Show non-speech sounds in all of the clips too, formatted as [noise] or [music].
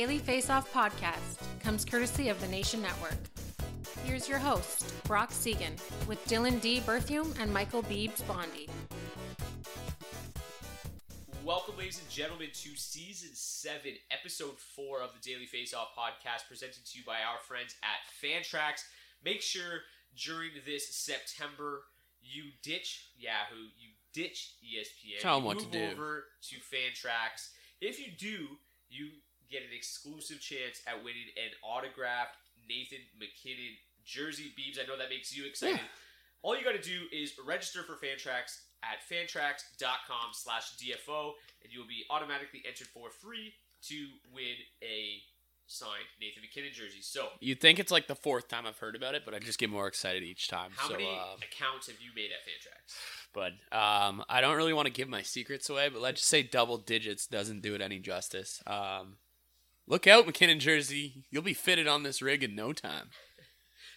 Daily Face Off podcast comes courtesy of the Nation Network. Here's your host, Brock Seguin, with Dylan D. Berthium and Michael Beebs Bondy. Welcome, ladies and gentlemen, to season seven, episode four of the Daily Face Off podcast, presented to you by our friends at Fantrax. Make sure during this September you ditch Yahoo, you ditch ESPN, Tell 'em you what to move do. over to Fantrax. If you do, you get an exclusive chance at winning an autographed Nathan MacKinnon jersey. Beebs, I know that makes you excited. All you got to do is register for Fantrax at fantrax.com slash DFO, and you'll be automatically entered for free to win a signed Nathan MacKinnon jersey. So, You'd think it's like the fourth time I've heard about it, but I just get more excited each time. how so, many um, accounts have you made at Fantrax? but um, I don't really want to give my secrets away, but let's just say double digits doesn't do it any justice. Um, look out, MacKinnon jersey. You'll be fitted on this rig in no time.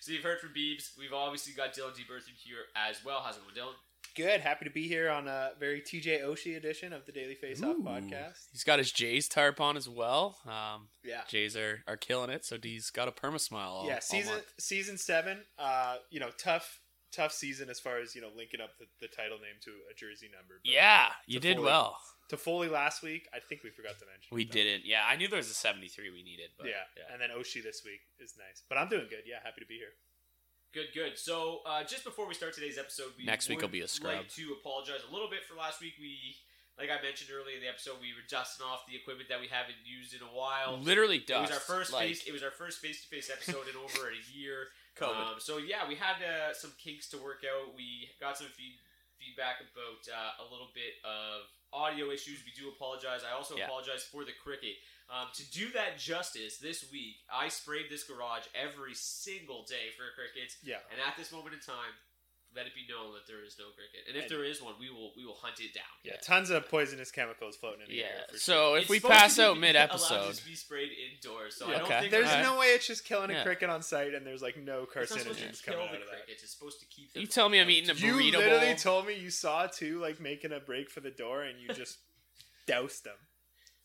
So you've heard from Beebs. We've obviously got Dylan D. Bertham here as well. How's it going, Dylan? Good. Happy to be here on a very TJ Oshie edition of the Daily Face Off Ooh. podcast. He's got his Jays tarp on as well. Um, Yeah. Jays are, are killing it, so D's got a perma smile. All, yeah, season month. season seven. Uh, you know, tough tough season as far as you know linking up the, the title name to a jersey number. But Yeah, you did Foley- well. To Foley last week, I think we forgot to mention. We it, didn't. Yeah, I knew there was a 73 we needed. But yeah. and then Oshie this week is nice. But I'm doing good. Yeah, happy to be here. Good, good. So, uh, just before we start today's episode, we Next week will be a scrub. like to apologize a little bit for last week. We, like I mentioned earlier in the episode, we were dusting off the equipment that we haven't used in a while. Literally dust. It was our first like- face. It was our first face-to-face episode in over a year. [laughs] COVID. Um, so yeah, we had uh, some kinks to work out. We got some feed- feedback about uh, a little bit of audio issues. We do apologize. I also Yeah. apologize for the cricket. Um, to do that justice, this week I sprayed this garage every single day for crickets. Yeah. And at this moment in time, let it be known that there is no cricket. And if And- there is one, we will we will hunt it down. Yeah, tons of poisonous chemicals floating in the Yeah, air. For so sure. if It's we pass out mid-episode- allowed to be sprayed indoors. So I don't okay. think there's Alright. no way it's just killing a Yeah. cricket on site and there's like no It's not supposed to carcinogens kill coming the out of that. crickets. It's supposed to keep them. You tell me I'm eating a burrito. You burrito literally bowl. told me you saw two like making a break for the door and you [laughs] just doused them.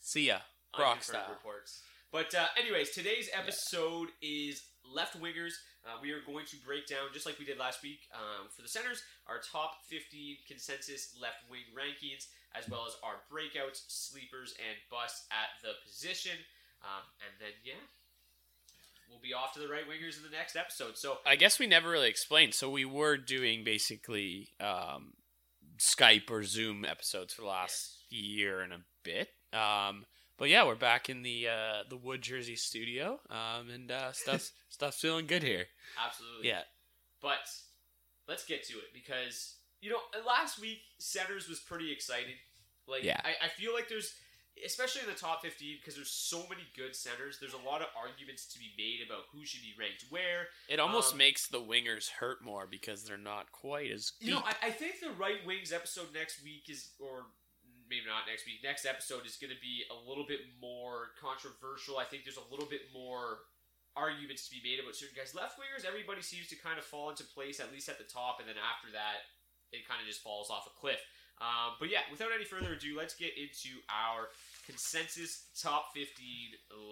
See ya, Brock unconfirmed style. reports. But uh, anyways, today's episode is left wingers. Uh, we are going to break down just like we did last week um, for the centers our top 15 consensus left wing rankings, as well as our breakouts, sleepers, and busts at the position. Um, and then yeah, we'll be off to the right wingers in the next episode. So I guess we never really explained. So we were doing basically um, Skype or Zoom episodes for the last year and a bit. Um, but yeah, we're back in the uh, the Wood Jersey studio, um, and uh, stuff's [laughs] stuff's feeling good here. absolutely, Yeah, But let's get to it because you know last week centers was pretty excited. Like Yeah. I, I feel like there's especially in the top 15 because there's so many good centers. There's a lot of arguments to be made about who should be ranked where. it almost Um, makes the wingers hurt more because they're not quite as deep. You know, I, I think the right wings episode next week is, or maybe not next week. Next episode is going to be a little bit more controversial. I think there's a little bit more arguments to be made about certain guys. Left wingers, everybody seems to kind of fall into place at least at the top, and then after that, it kind of just falls off a cliff. Um, but yeah, without any further ado, let's get into our consensus top 15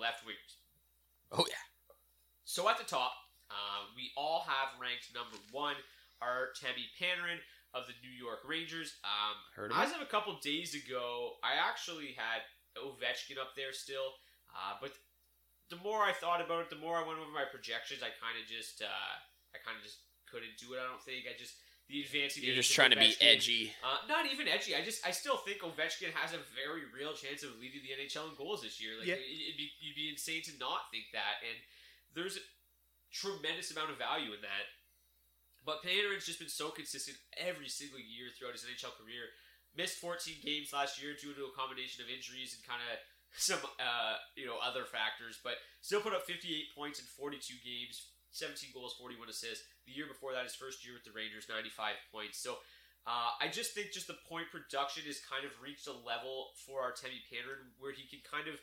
left wingers. oh yeah, So at the top, uh, we all have ranked number one our Tammy Panarin of the New York Rangers. Um, Heard of as of a couple days ago, I actually had Ovechkin up there still, uh, but the more I thought about it, the more I went over my projections. I kind of just, uh, I kind of just couldn't do it. I don't think I just the advancing. you're just of trying to be edgy. uh, not even edgy. I just I still think Ovechkin has a very real chance of leading the NHL in goals this year. Like Yeah. it, it'd be you'd be insane to not think that. And there's a tremendous amount of value in that. But Panarin's just been so consistent every single year throughout his NHL career. Missed 14 games last year due to a combination of injuries and kind of [laughs] some uh, you know other factors, but still put up 58 points in 42 games, 17 goals, 41 assists. The year before that, his first year with the Rangers, 95 points. So uh, I just think just the point production has kind of reached a level for Artemi Panarin where he can kind of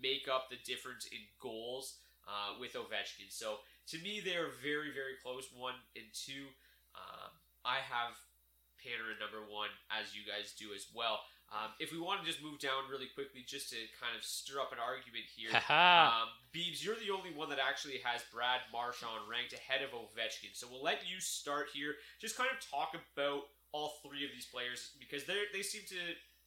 make up the difference in goals uh, with Ovechkin. So to me, they are very, very close, one and two. Um, I have Panarin number one, as you guys do as well. Um, if we want to just move down really quickly, just to kind of stir up an argument here, um, Beebs, you're the only one that actually has Brad Marchand ranked ahead of Ovechkin. So we'll let you start here. Just kind of talk about all three of these players because they they seem to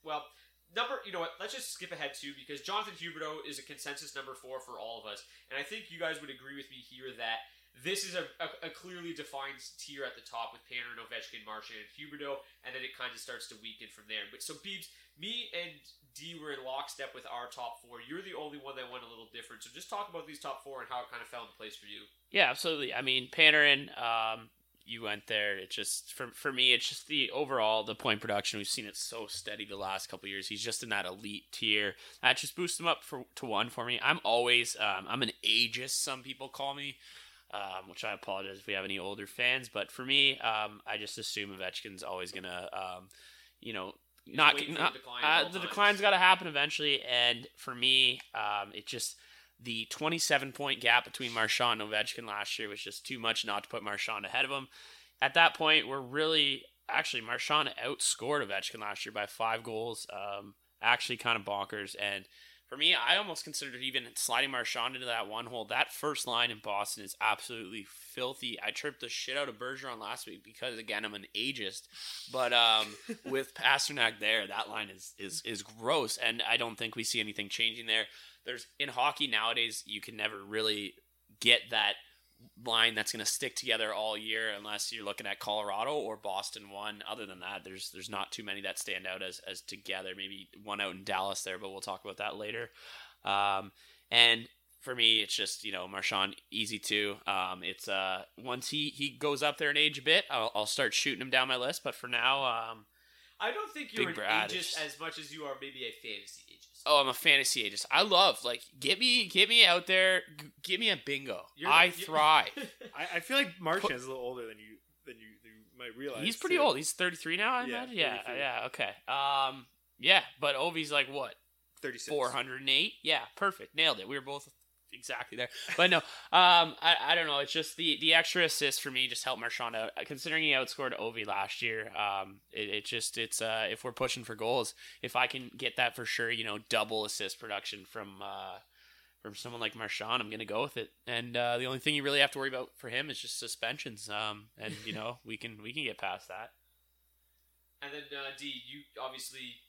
well number you know what let's just skip ahead too because Jonathan Huberdeau is a consensus number four for all of us and I think you guys would agree with me here that this is a, a, a clearly defined tier at the top with Panarin, Ovechkin, Marchand, and Huberdeau, and then it kind of starts to weaken from there. But so Beebs, me and D were in lockstep with our top four. You're the only one that went a little different. So just talk about these top four and how it kind of fell into place for you. Yeah, absolutely. I mean, Panarin, um, you went there. It just for for me, it's just the overall the point production. We've seen it so steady the last couple years. He's just in that elite tier. That just boosts him up for to one for me. I'm always um, I'm an ageist. Some people call me. Um, which I apologize if we have any older fans, but for me, um, I just assume Ovechkin's always gonna, um, you know, not, for the decline uh, the decline's got to happen eventually. And for me, um, it just the 27 point gap between Marchand and Ovechkin last year was just too much not to put Marchand ahead of him. At that point, we're really actually Marchand outscored Ovechkin last year by five goals. Um, actually, kind of bonkers. And for me, I almost considered even sliding Marchand into that one hole. That first line in Boston is absolutely filthy. I tripped the shit out of Bergeron last week because again I'm an ageist, but um, [laughs] with Pastrnak there, that line is is is gross, and I don't think we see anything changing there. There's in hockey nowadays, you can never really get that line that's going to stick together all year unless you're looking at Colorado or Boston one. Other than that, there's there's not too many that stand out as as together. Maybe one out in Dallas there, but we'll talk about that later. Um, and for me, it's just you know Marchand easy to. Um, it's uh once he he goes up there in age a bit, I'll, I'll start shooting him down my list. But for now, um, I don't think you're an Brad ageist is- as much as you are maybe a fantasy ageist. Oh, I'm a fantasy agent. I love like get me get me out there, g- give me a bingo. You're- I thrive. [laughs] I, I feel like Marchand is a little older than you than you, you might realize. He's pretty too. old. He's 33 now, I Yeah, imagine. Yeah, 33. yeah, okay. Um, yeah, but Ovi's like what 36. 408? Yeah, perfect. Nailed it. We were both exactly there. But no, um, I, I don't know. It's just the the extra assist for me just helped Marchand out. Considering he outscored Ovi last year, um, it, it just it's uh if we're pushing for goals, if I can get that for sure, you know, double assist production from uh from someone like Marchand, I'm gonna go with it. And uh, the only thing you really have to worry about for him is just suspensions. Um, and you know [laughs] we can we can get past that. And then uh, D, you obviously,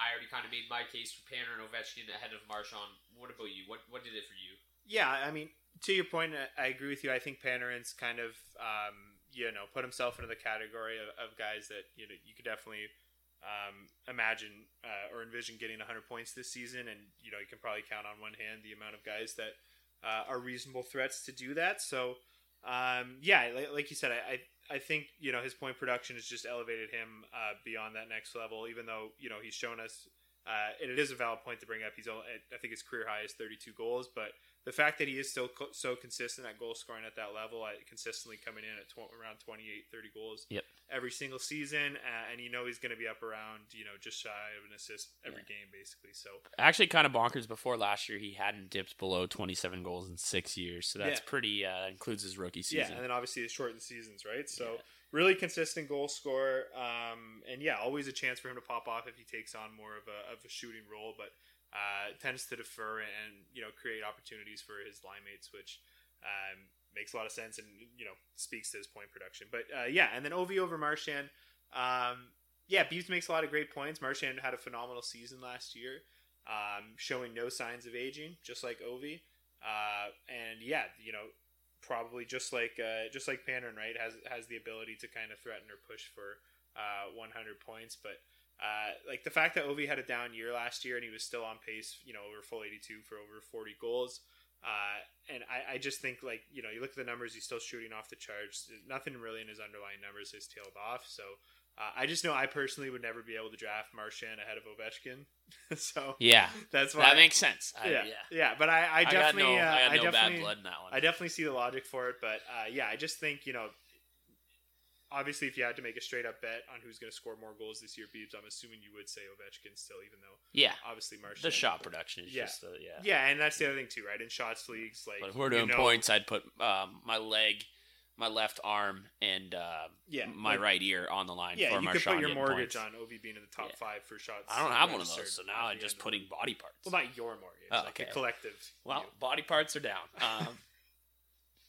I already kind of made my case for Panarin and Ovechkin ahead of Marchand. What about you? What what did it for you? Yeah, I mean, to your point, I- agree with you. I think Panarin's kind of, um, you know, put himself into the category of, of guys that you know you could definitely um, imagine uh, or envision getting 100 points this season, and you know you can probably count on one hand the amount of guys that uh, are reasonable threats to do that. So, um, yeah, like, like you said, I, I I think you know his point production has just elevated him uh, beyond that next level. Even though you know he's shown us, uh, and it is a valid point to bring up. He's only, I think his career high is 32 goals, but the fact that he is still co- so consistent at goal scoring at that level, at consistently coming in at tw- around 28, 30 goals Yep. every single season, uh, and you know he's going to be up around you know just shy of an assist every game basically. So Actually, kind of bonkers. Before last year, he hadn't dipped below 27 goals in six years, so that's Yeah. pretty. Uh, includes his rookie season. Yeah, and then obviously the shortened seasons, right? So really consistent goal scorer, um, and yeah, always a chance for him to pop off if he takes on more of a, of a shooting role, but uh, tends to defer and you know create opportunities for his line mates, which um, makes a lot of sense and you know speaks to his point production. But uh, yeah, and then Ovi over Marchand. Um, yeah, Beebs makes a lot of great points. Marchand had a phenomenal season last year, um, showing no signs of aging, just like Ovi. Uh, and yeah, you know, probably just like uh, just like Panarin, right, has has the ability to kind of threaten or push for uh, 100 points. But uh, like the fact that Ovi had a down year last year and he was still on pace, you know, over full 82 for over 40 goals. Uh, and I, I just think like you know you look at the numbers, he's still shooting off the charts. Nothing really in his underlying numbers has tailed off. So uh, I just know I personally would never be able to draft Marchand ahead of Ovechkin. [laughs] so yeah, that's why that makes sense. I, yeah, yeah, yeah. But I, I got definitely, no- uh, I got no bad definitely, blood in that one. I definitely see the logic for it. But uh, yeah, I just think you know, obviously, if you had to make a straight up bet on who's going to score more goals this year, Beebs, I'm assuming you would say Ovechkin still, even though Yeah. obviously Marchand. The shot production is Yeah. just the yeah. Yeah, and that's the other thing too, right? In shots leagues, like But if we're you doing know- points, I'd put um, my leg, my left arm, and uh, Yeah, my like- right ear on the line Yeah, for you Marchand could put your mortgage points. on Ovi being in the top Yeah. five for shots. I don't have one of those, so now I'm just putting body parts. the- Well, not your mortgage, Oh, like okay. a collective. Well, view. body parts are down. [laughs] Um,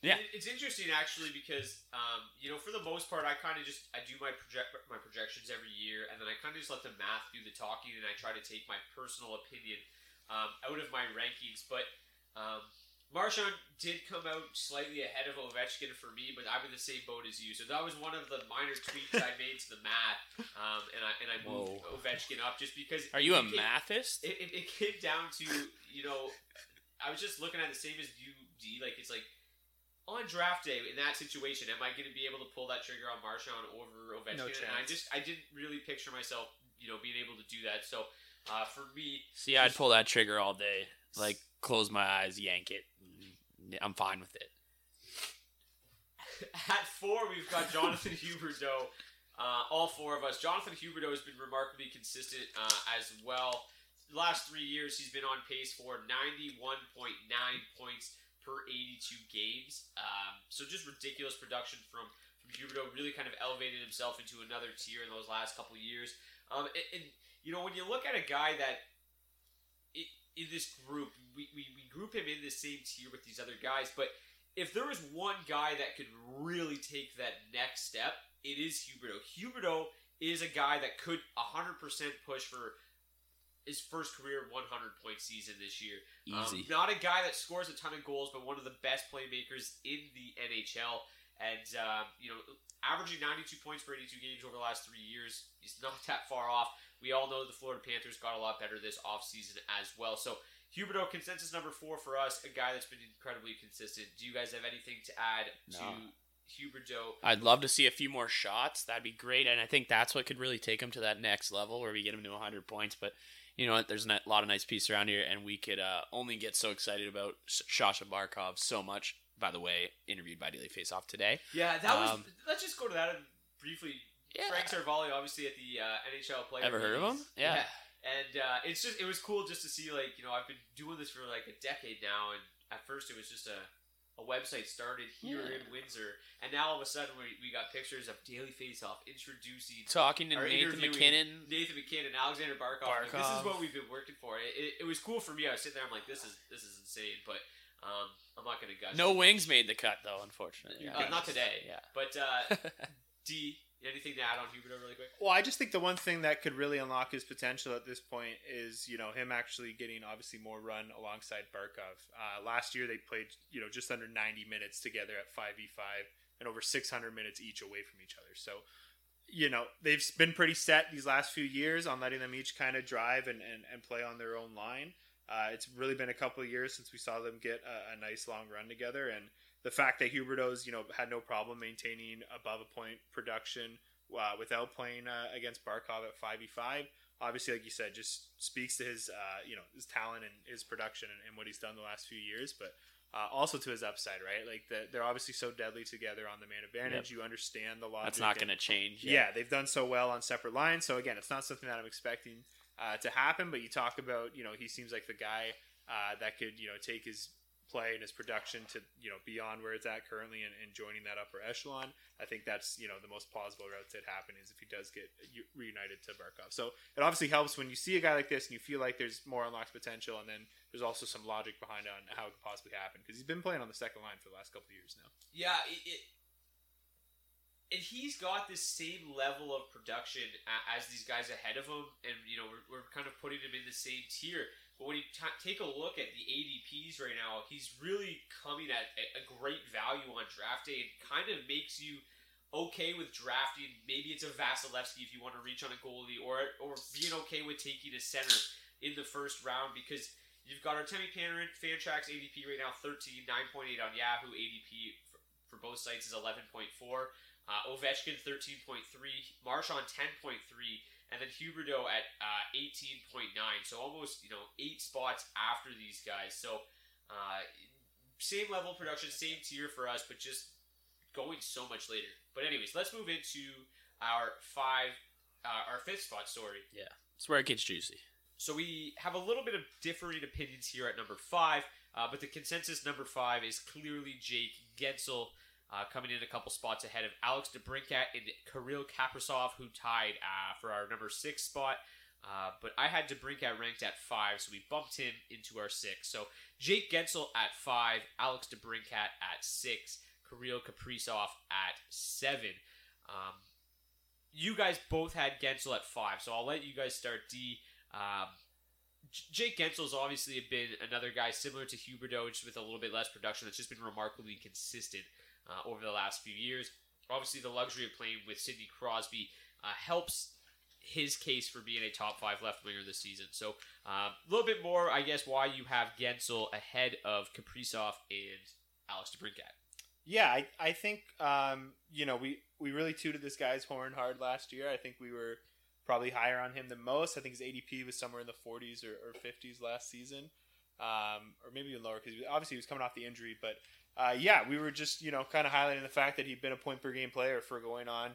Yeah. It's interesting actually because um, you know for the most part I kind of just I do my project my projections every year and then I kind of just let the math do the talking and I try to take my personal opinion um, out of my rankings. But um, Marchand did come out slightly ahead of Ovechkin for me, but I'm in the same boat as you. So that was one of the minor tweaks I made to the math, um, and I and I moved Whoa. Ovechkin up just because. Are you a came- mathist? It, it, it came down to you know I was just looking at the same as you, D. Like it's like on draft day in that situation, am I going to be able to pull that trigger on Marchand over Ovechkin? No and I just I didn't really picture myself, you know, being able to do that. So uh, for me, See, I'd pull that trigger all day. Like, close my eyes, yank it. I'm fine with it. [laughs] At four, we've got Jonathan Huberdeau. Uh, all four of us. Jonathan Huberdeau has been remarkably consistent uh, as well. The last three years, he's been on pace for 91.9 points per 82 games. Um, so just ridiculous production from, from Huberdeau. Really kind of elevated himself into another tier in those last couple years. Um, and, and, you know, when you look at a guy that i in this group, we, we, we group him in the same tier with these other guys, but if there was one guy that could really take that next step, it is Huberdeau. Huberdeau is a guy that could 100% push for his first career 100 point season this year. Um, Easy. not a guy that scores a ton of goals, but one of the best playmakers in the NHL. And, um, you know, averaging 92 points per 82 games over the last three years, he's not [laughs] that far off. We all know the Florida Panthers got a lot better this offseason as well. So, Huberdeau, consensus number four for us, a guy that's been incredibly consistent. Do you guys have anything to add to No. Huberdeau? I'd love to see a few more shots. That'd be great. And I think that's what could really take him to that next level where we get him to 100 points. But you know what? There's a lot of nice pieces around here, and we could uh, only get so excited about Sasha Barkov so much. By the way, interviewed by Daily Faceoff today. Yeah, that was. Um, Let's just go to that briefly. Yeah. Frank Seravalli, obviously at the uh, NHL player. Ever heard of him? meetings. Yeah. And uh, it's just it was cool just to see like you know I've been doing this for like a decade now, and at first it was just a a website started here Yeah. in Windsor, and now all of a sudden we, we got pictures of Daily Faceoff introducing Talking to Nathan MacKinnon. Nathan MacKinnon, Alexander Barkov. Like, this is what we've been working for. It, it, it was cool for me. I was sitting there. I'm like, this is this is insane. But um, I'm not gonna gush. No wings much. made the cut though, unfortunately. Uh, not today. Yeah. But uh, [laughs] D, Anything to add on Huberdeau really quick? Well, I just think the one thing that could really unlock his potential at this point is, you know, him actually getting obviously more run alongside Barkov. Uh, last year they played, you know, just under 90 minutes together at 5v5 and over 600 minutes each away from each other. So, you know, they've been pretty set these last few years on letting them each kind of drive and, and, and play on their own line. Uh, it's really been a couple of years since we saw them get a, a nice long run together, and the fact that Huberdeau's you know had no problem maintaining above a point production uh, without playing uh, against Barkov at five v five, obviously, like you said, just speaks to his uh, you know his talent and his production and, and, what he's done the last few years, but. Uh, also to his upside, right? Like the, they're obviously so deadly together on the man advantage. Yep. You understand the logic. That's not going to change. Yeah. yeah, they've done so well on separate lines. So again, it's not something that I'm expecting uh, to happen. But you talk about, you know, he seems like the guy uh, that could, you know, take his play and his production to, you know, beyond where it's at currently and, and, joining that upper echelon. I think that's, you know, the most plausible route to happen is if he does get reunited to Barkov. So it obviously helps when you see a guy like this and you feel like there's more unlocked potential, and then there's also some logic behind on how it could possibly happen because he's been playing on the second line for the last couple of years now. Yeah, it, it and he's got this same level of production as these guys ahead of him, and you know we're, we're kind of putting him in the same tier. But when you t- take a look at the ADPs right now, he's really coming at a great value on draft day, and kind of makes you okay with drafting. Maybe it's a Vasilevskiy if you want to reach on a goalie, or or being okay with taking a center in the first round because you've got Artemi Panarin, Fantrax ADP right now 13, 9.8 on Yahoo. ADP for, for both sites is 11.4. Uh, Ovechkin 13.3, Marchand 10.3, and then Huberdeau at uh, 18.9. So almost you know eight spots after these guys. So uh, same level production, same tier for us, but just going so much later. But anyways, let's move into our five, uh, our fifth spot. Sorry. Yeah, it's where it gets juicy. So we have a little bit of differing opinions here at number five, uh, but the consensus number five is clearly Jake Guentzel uh, coming in a couple spots ahead of Alex DeBrincat and Kirill Kaprizov, who tied uh, for our number six spot. Uh, but I had DeBrincat ranked at five, so we bumped him into our six. So Jake Guentzel at five, Alex DeBrincat at six, Kirill Kaprizov at seven. Um, you guys both had Guentzel at five, so I'll let you guys start D. Um, Jake Guentzel's obviously been another guy similar to Huberdeau, just with a little bit less production. That's just been remarkably consistent uh, over the last few years. Obviously, the luxury of playing with Sidney Crosby uh, helps his case for being a top five left winger this season. So uh, a little bit more, I guess, why you have Guentzel ahead of Kaprizov and Alex DeBrincat. Yeah, I, I think um, you know we we really tooted this guy's horn hard last year. I think we were probably higher on him than most. I think his ADP was somewhere in the 40s or, or 50s last season, um, or maybe even lower because obviously he was coming off the injury. But uh, yeah, we were just you know kind of highlighting the fact that he'd been a point per game player for going on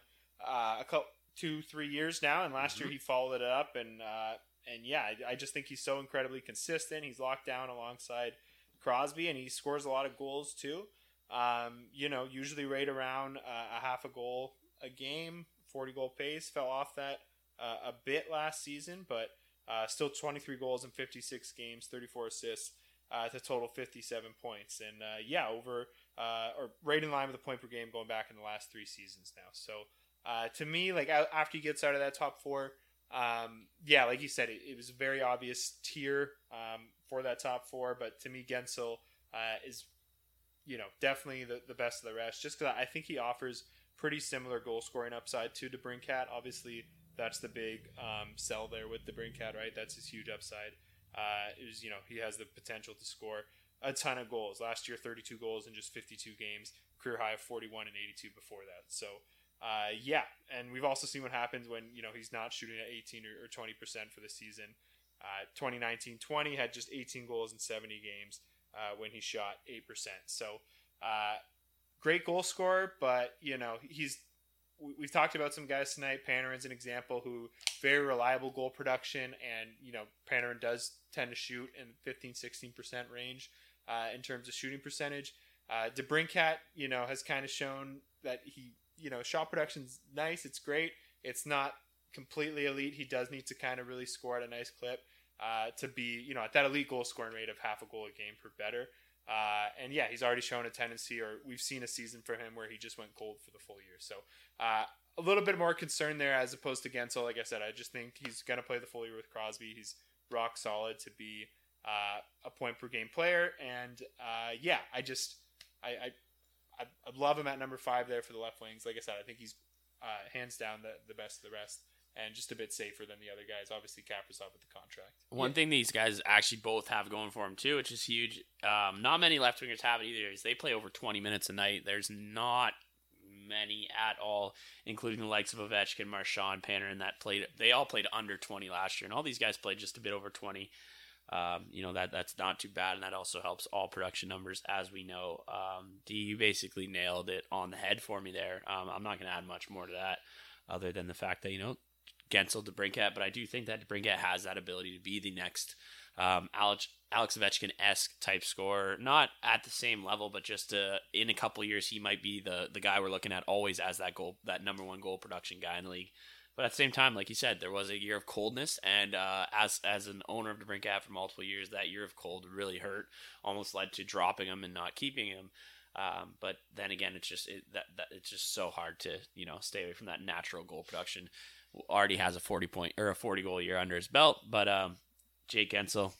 uh, a couple two three years now, and last mm-hmm. year he followed it up, and uh, and yeah, I, I, just think he's so incredibly consistent. He's locked down alongside Crosby, and he scores a lot of goals too. Um, you know, usually right around uh, a half a goal a game, forty goal pace. Fell off that uh, a bit last season, but uh, still twenty three goals in fifty six games, thirty four assists uh, to total 57 points. And uh, yeah, over uh, or right in line with the point per game going back in the last three seasons now. So uh, to me, like after he gets out of that top four, um, yeah, like you said, it, it, was a very obvious tier um, for that top four. But to me, Guentzel uh, is, you know, definitely the, the best of the rest. Just because I think he offers pretty similar goal scoring upside to DeBrincat. Obviously, that's the big um, sell there with the DeBrincat, right? That's his huge upside. Uh, is you know he has the potential to score a ton of goals. Last year, 32 goals in just 52 games, career high of 41 and 82 before that. So uh, yeah, and we've also seen what happens when you know he's not shooting at 18 or, or 20 percent for the season. Uh, 2019-20 had just 18 goals in 70 games uh, when he shot 8 percent. So uh, great goal scorer, but you know he's we've talked about some guys tonight. Panarin's an example who very reliable goal production, and you know Panarin does tend to shoot in 15, 16 percent range uh, in terms of shooting percentage. Uh, DeBrincat, you know, has kind of shown that he, you know, shot production's nice. It's great. It's not completely elite. He does need to kind of really score at a nice clip uh, to be, you know, at that elite goal scoring rate of half a goal a game per better. Uh, and yeah, he's already shown a tendency, or we've seen a season for him where he just went cold for the full year. So uh, a little bit more concern there as opposed to Guentzel. Like I said, I just think he's going to play the full year with Crosby. He's rock solid to be uh, a point per game player. And uh, yeah, I just I, I I I love him at number five there for the left wings. Like I said, I think he's uh, hands down the the best of the rest. And just a bit safer than the other guys. Obviously, Kaprizov with the contract. One thing these guys actually both have going for them too, which is huge. Um, not many left wingers have it either. Is they play over 20 minutes a night. There's not many at all, including the likes of Ovechkin, Marchand, Panarin that played. They all played under 20 last year, and all these guys played just a bit over 20. Um, you know that that's not too bad, and that also helps all production numbers, as we know. Um, D, you basically nailed it on the head for me there. Um, I'm not going to add much more to that, other than the fact that you know Guentzel DeBrincat, but I do think that DeBrincat has that ability to be the next um, Alex, Alex Ovechkin esque type scorer. Not at the same level, but just uh, in a couple years, he might be the the guy we're looking at always as that goal, that number one goal production guy in the league. But at the same time, like you said, there was a year of coldness, and uh, as as an owner of DeBrincat for multiple years, that year of cold really hurt. Almost led to dropping him and not keeping him. Um, but then again, it's just it, that, that it's just so hard to you know stay away from that natural goal production already has a 40 point or a 40 goal year under his belt. But um, Jake Guentzel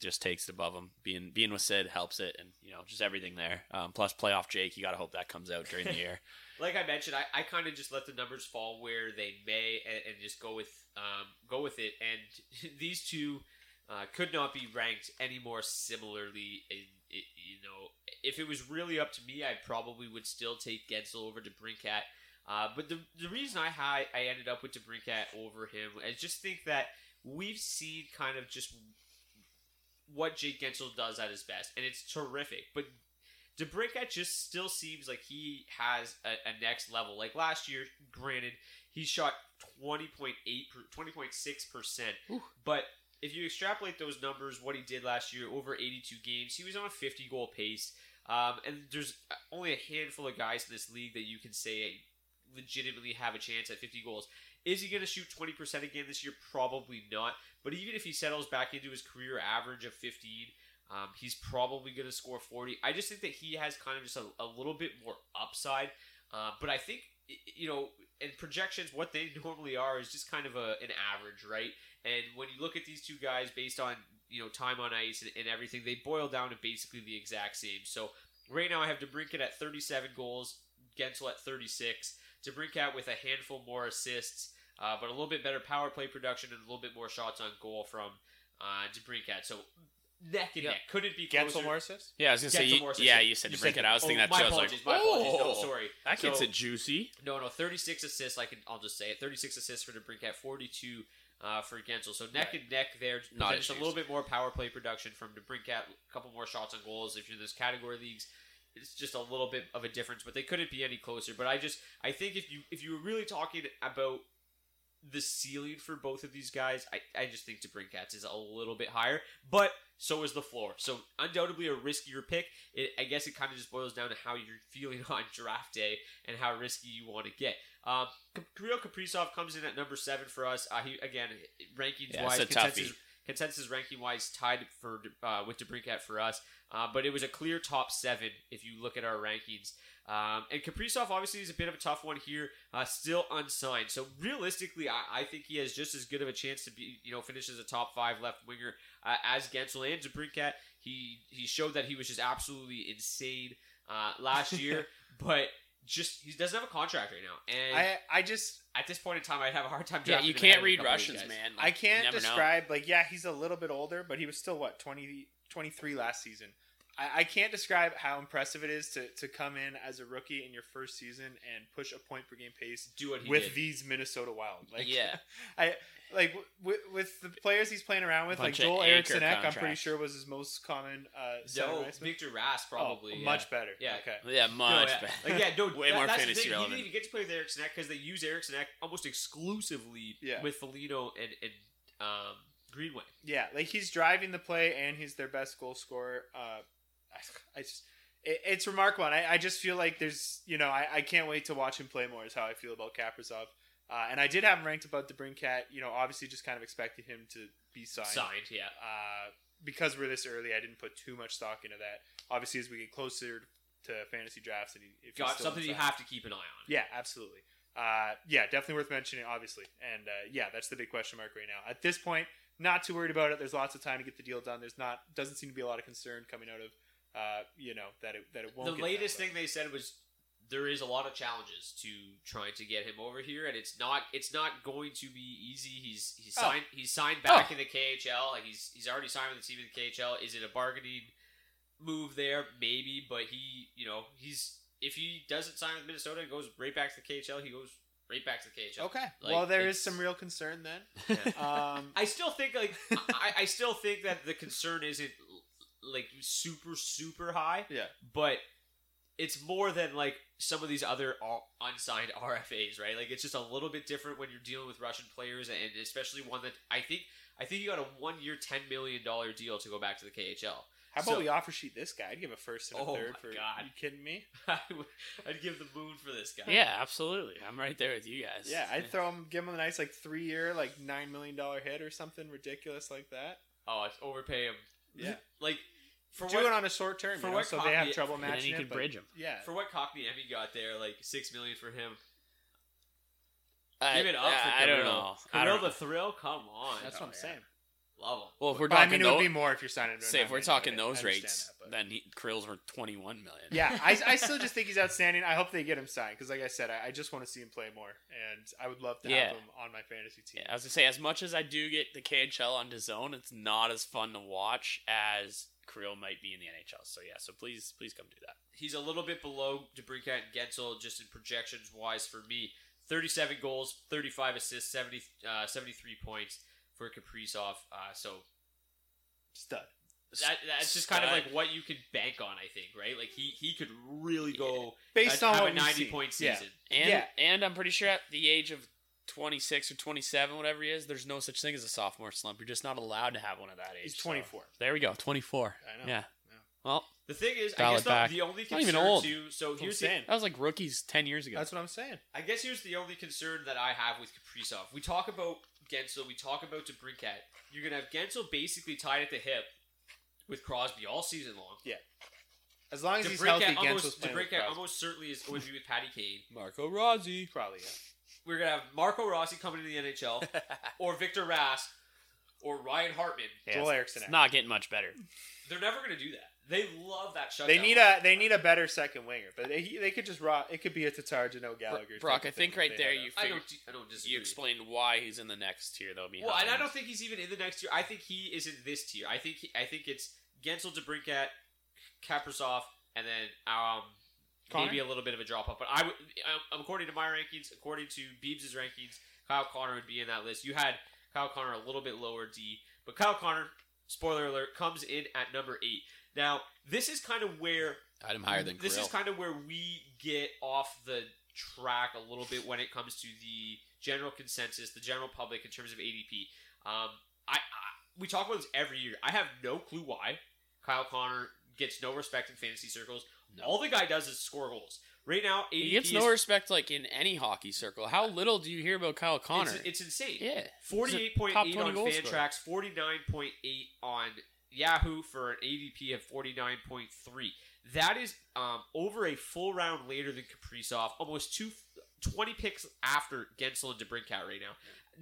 just takes it above him. Being being with Sid helps it, and you know just everything there. Um, plus playoff Jake, you got to hope that comes out during the year. [laughs] like I mentioned, I, I kind of just let the numbers fall where they may, and, and just go with um, go with it. And [laughs] these two uh, could not be ranked any more similarly. In, in, you know, if it was really up to me, I probably would still take Guentzel over DeBrincat. Uh, but the, the reason I had, I ended up with DeBrincat over him, I just think that we've seen kind of just what Jake Guentzel does at his best, and it's terrific. But DeBrincat just still seems like he has a, a next level. Like last year, granted, he shot 20.8, 20.6%, but if you extrapolate those numbers, what he did last year over 82 games, he was on a 50 goal pace. Um, and there's only a handful of guys in this league that you can say legitimately have a chance at 50 goals. Is he going to shoot 20% again this year? Probably not. But even if he settles back into his career average of 15, um, he's probably going to score 40. I just think that he has kind of just a, a little bit more upside. Uh, but I think, you know, in projections, what they [laughs] normally are is just kind of a, an average, right? And when you look at these two guys based on, you know, time on ice and, and everything, they boil down to basically the exact same. So right now I have DeBrincat at 37 goals, Guentzel at 36 to out with a handful more assists, uh, but a little bit better power play production and a little bit more shots on goal from uh, DeBrincat. So neck and Yep. neck. Could it be Guentzel closer? more assists? Yeah, I was gonna say, you, yeah, you said You DeBrincat. I was oh, thinking that my too. I was like, apologies, my apologies. No, oh, sorry. That gets So- it juicy. No, no, 36 assists. I can. I'll just say it. 36 assists for DeBrincat, 42 uh, for Guentzel. So neck and neck there. Not just a little bit more power play production from DeBrincat. A couple more shots on goals. If you're in those category leagues, it's just a little bit of a difference. But they couldn't be any closer. But I just, I think if you if you were really talking about the ceiling for both of these guys, I, I just think DeBrincat's is a little bit higher, but so is the floor. So undoubtedly a riskier pick. It, I guess it kind of just boils down to how you're feeling [laughs] on draft day and how risky you want to get. Um, Kirill Kaprizov comes in at number seven for us. Uh, he again rankings Yeah, wise, consensus, toughie. Consensus ranking wise tied for uh, with DeBrincat for us. Uh, but it was a clear top seven if you look at our rankings. Um, and Kaprizov obviously is a bit of a tough one here, uh, still unsigned. So realistically, I, I think he has just as good of a chance to be, you know, finish as a top five left winger uh, as Guentzel and DeBrincat. He he showed that he was just absolutely insane uh, last year, [laughs] but just he doesn't have a contract right now. And I I just at this point in time, I'd have a hard time. Yeah, drafting you can't ahead of a read couple of these Russians, man. I Like, you can't never know. describe like yeah he's a little bit older, but he was still what 20, 23 last season. I, I can't describe how impressive it is to, to come in as a rookie in your first season and push a point per game pace Do what he with did. these Minnesota Wild. Like Yeah. [laughs] I like with, with the players he's playing around with, like Bunch of Joel anchor Eriksson, I'm pretty sure was his most common uh, center No. Victor Rask probably Oh, yeah. much better. Yeah. Okay. Yeah, No, much yeah. better. Like, yeah, no, [laughs] way that- more that's the fantasy thing. He relevant. didn't even get to play with Eriksson Ek because they use Eriksson Ek almost exclusively Yeah. with Foligno and, and um, Greenway. Yeah, like he's driving the play and he's their best goal scorer. Uh, I, just, it, it's remarkable. And I, I just feel like there's, you know, I, I can't wait to watch him play more. Is how I feel about Kaprizov. Uh, and I did have him ranked above DeBrincat. You know, obviously just kind of expected him to be signed. Signed, yeah. Uh, because we're this early, I didn't put too much stock into that. Obviously, as we get closer to fantasy drafts, and if Got something you have to keep an eye on. Yeah, absolutely. Uh, yeah, definitely worth mentioning, obviously. And uh, yeah, that's the big question mark right now. At this point, not too worried about it. There's lots of time to get the deal done. There's not doesn't seem to be a lot of concern coming out of uh, you know that it that it won't. the get latest thing they said was there is a lot of challenges to trying to get him over here, and it's not it's not going to be easy. He's he's Oh. signed he's signed back Oh. in the KHL. Like he's he's already signed with the team in the KHL. Is it a bargaining move there? Maybe, but he you know he's if he doesn't sign with Minnesota and goes right back to the KHL, he goes right back to the KHL. Okay. Like, well, there is some real concern then. [laughs] Yeah. Um, I still think like I, I still think that the concern isn't like super super high. yeah. but it's more than like some of these other unsigned [laughs] RFAs, right? Like it's just a little bit different when you're dealing with Russian players, and especially one that I think I think you got a one year, ten million dollar deal to go back to the KHL. How about So- we offer sheet this guy? I'd give a first and a Oh third my for. God. You kidding me? [laughs] I would, I'd give the moon for this guy. Yeah, absolutely. I'm right there with you guys. Yeah, I'd [laughs] throw him, give him a nice like three year, like nine million dollar hit or something ridiculous like that. Oh, it's overpay him. Yeah. Like for Do what it on a short term, for you know, what so they have copy- trouble and then matching you it, but- bridge him. Yeah, for what Kotkaniemi got there, like six million for him. I, Give it up I, for I don't Kirill. know. I Kirill don't the thrill, come on. that's Oh, what I'm oh, yeah. saying. Love him. Well, if we're But I talking mean, it would be more if you're signing. say if we're talking deal. Those rates, that, then he, Krill's were 21 million. yeah, I, I [laughs] still just think he's outstanding. I hope they get him signed because, like I said, I, I just want to see him play more, and I would love to Yeah. have him on my fantasy team. Yeah, I was gonna say, as much as I do get the KHL on DAZN, it's not as fun to watch as Krill might be in the NHL. So yeah, so please, please come do that. he's a little bit below DeBrincat and Guentzel just in projections wise for me. 37 goals, 35 assists, 70, uh, 73 points for Kaprizov. Uh, so Stud. that, that's just kind of like what you can bank on, I think, right? Like he, he could really go Based uh, on a 90 seen. point Yeah. season. And Yeah. and I'm pretty sure at the age of 26 or 27, whatever he is, there's no such thing as a sophomore slump. You're just not allowed to have one at that age. He's so- 24. there we go, 24. I know. Yeah. Yeah. Well, The thing is, I guess it the, the only Not concern even old. too. So That's I'm here's the, saying. that was like rookies 10 years ago. That's what I'm saying. I guess here's the only concern that I have with Kaprizov. We talk about Guentzel, we talk about DeBrincat. You're gonna have Guentzel basically tied at the hip with Crosby all season long. Yeah. As long as he's healthy, DeBrincat Guentzel's almost, playing with DeBrincat almost certainly is going to be with Patty Kane. Marco Rossi. Probably, yeah. We're gonna have Marco Rossi coming to the NHL, [laughs] or Victor Rask, or Ryan Hartman. Joel Eriksson. It's not getting much better. They're never gonna do that. They love that shutdown. They need a they need a better second winger, but they, they could just rock. It could be a Tatar Jano Gallagher. Brock, I think right there had a- you I don't. I don't disagree. you explained why he's in the next tier though. Behind. Well, and I don't think he's even in the next tier. I think he is in this tier. I think he, I think it's Guentzel, DeBrincat, Kaprizov, and then um Connor? maybe a little bit of a drop off. But I would, um, according to my rankings, according to Beebs' rankings, Kyle Connor would be in that list. You had Kyle Connor a little bit lower D, but Kyle Connor, spoiler alert, comes in at number eight. Now, this is kind of where I had him higher than this Krill. is kind of where we get off the track a little bit when it comes to the general consensus, the general public in terms of ADP. Um, I, I we talk about this every year. I have no clue why Kyle Connor gets no respect in fantasy circles. All the guy does is score goals. Right now, ADP He gets is, no respect like in any hockey circle. How little do you hear about Kyle Connor? It's, it's insane. Yeah. Forty-eight point eight 20 on. Fantrax, forty-nine point eight on Yahoo for an ADP of forty-nine point three. That is um, over a full round later than Kaprizov, almost two, 20 picks after Guentzel and DeBrincat right now.